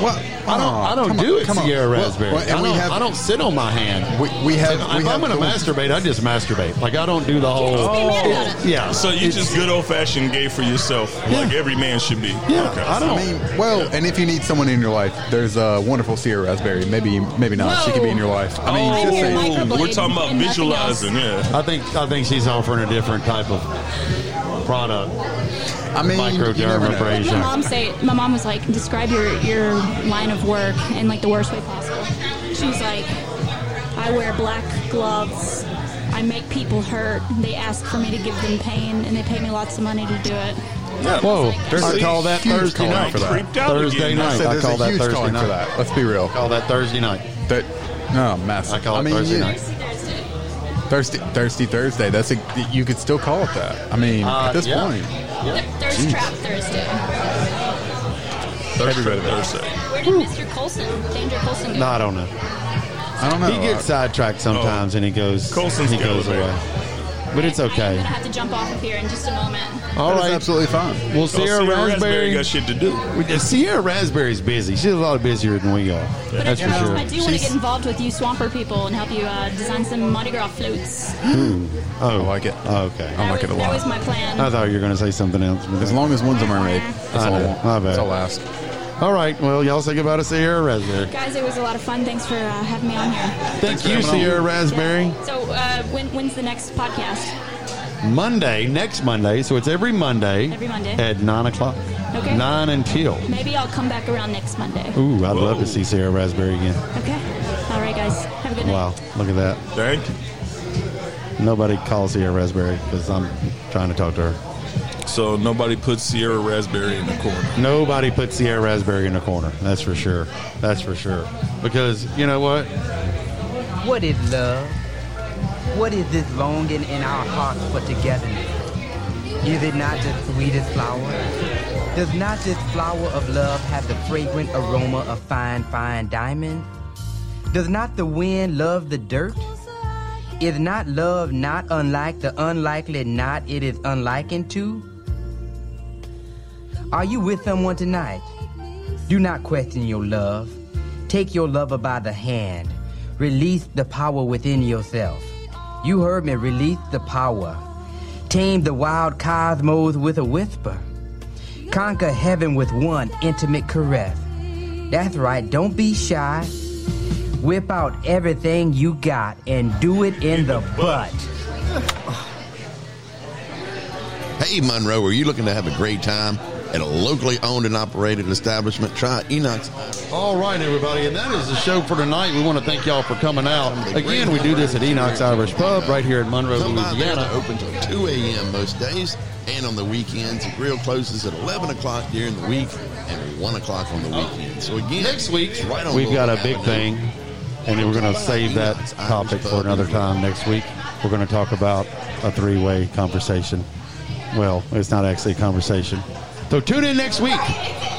What? I don't. I don't come on, do it come. Sierra Well, raspberry. well, and I, don't, have- I don't sit on my hand. We, we have. if we if have I'm going to masturbate, I just masturbate. Like I don't do the whole. Oh. yeah. So you just good old fashioned gay for yourself, like every man should be. Yeah, Okay. I don't. I mean, well, and if you need someone in your life, there's a wonderful Sierra Raspberry. Maybe, maybe not. She could be in your life. I mean, oh, just saying. we're talking about visualizing. Yeah. I think. I think she's offering a different type of product. I mean, microdermabrasion. My mom say my mom was like, describe your your line of work in like the worst way possible. She was like, I wear black gloves. I make people hurt. They ask for me to give them pain, and they pay me lots of money to do it. Yeah. Whoa! There's I a call that Thursday night. for that. Thursday again. I night. said I call that Thursday night. for that. Let's be real. Call that Thursday night. That no massive. I call it mean, Thursday you- night. Thirsty, thirsty Thursday. That's a. You could still call it that. I mean, Uh, at this yeah. point, Thirst Trap Thursday. everybody. Thursday. Where did Mr. Colson, Danger Colson, go? No, I don't know. I don't know. He gets sidetracked oh. sometimes, and he goes. Colson's he goes elevator. away. But it's okay. I'm okay. gonna have to jump off of here in just a moment. All That is right. absolutely fine. Well, So Sierra, Sierra Raspberry. got shit to do. We- Sierra Raspberry's busy. She's a lot busier than we are. But That's I, for do, sure. I do want to get involved with you Swamper people and help you uh, design some Mardi Gras floats. Oh, I like it. Oh, okay. I like that it a was, that lot. was my plan. I thought you were going to say something else. As long as one's a mermaid, that's all I know. want. My bad. That's all I ask. All right. Well, y'all say goodbye to Sierra Raspberry. Guys, it was a lot of fun. Thanks for uh, having me on here. Thank you, Sierra Raspberry. So, uh, when, when's the next podcast? Monday, next Monday. So it's every Monday. Every Monday. At 9 o'clock. Okay. 9 until. Maybe I'll come back around next Monday. Ooh, I'd love to see Sarah Raspberry again. Okay. All right, guys. Have a good night. Wow, look at that. Thank you. Nobody calls Sierra Raspberry because I'm trying to talk to her. So nobody puts Sierra Raspberry in the corner. Nobody puts Sierra Raspberry in the corner. That's for sure. That's for sure. Because you know what? What is love? What is this longing in our hearts for togetherness? Is it not the sweetest flower? Does not this flower of love have the fragrant aroma of fine, fine diamonds? Does not the wind love the dirt? Is not love not unlike the unlikely not it is unlikened to? Are you with someone tonight? Do not question your love. Take your lover by the hand. Release the power within yourself. You heard me, release the power. Tame the wild cosmos with a whisper. Conquer heaven with one intimate caress. That's right, don't be shy. Whip out everything you got and do it in the butt. Hey, Monroe, are you looking to have a great time at a locally owned and operated establishment? Try Enoch's. All right, everybody, and that is the show for tonight. We want to thank y'all for coming out. Again, we do this at Enoch's Irish Pub right here in Monroe, Come. Louisiana. Open till 2 a.m. most days, and on the weekends. The grill closes at 11 o'clock during the week and 1 o'clock on the oh. weekend. So again, Next week, right we've got a big Avenue. thing, and we're going to save that topic for another time next week. We're going to talk about a three way conversation. Well, it's not actually a conversation. So tune in next week.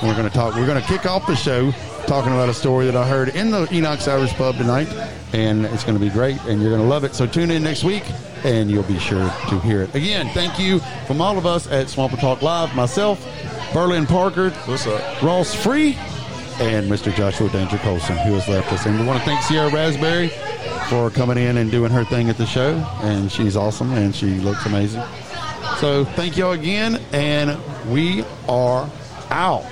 We're going to talk. We're going to kick off the show talking about a story that I heard in the Enoch's Irish Pub tonight, and it's going to be great, and you're going to love it. So tune in next week, and you'll be sure to hear it. Again, thank you from all of us at Swamper Talk Live. Myself, Berlin Parker, what's up, Ross Free, and Mr. Joshua Danger Colson, who has left us. And we want to thank Sierra Raspberry for coming in and doing her thing at the show, and she's awesome and she looks amazing. So thank y'all again, and we are out.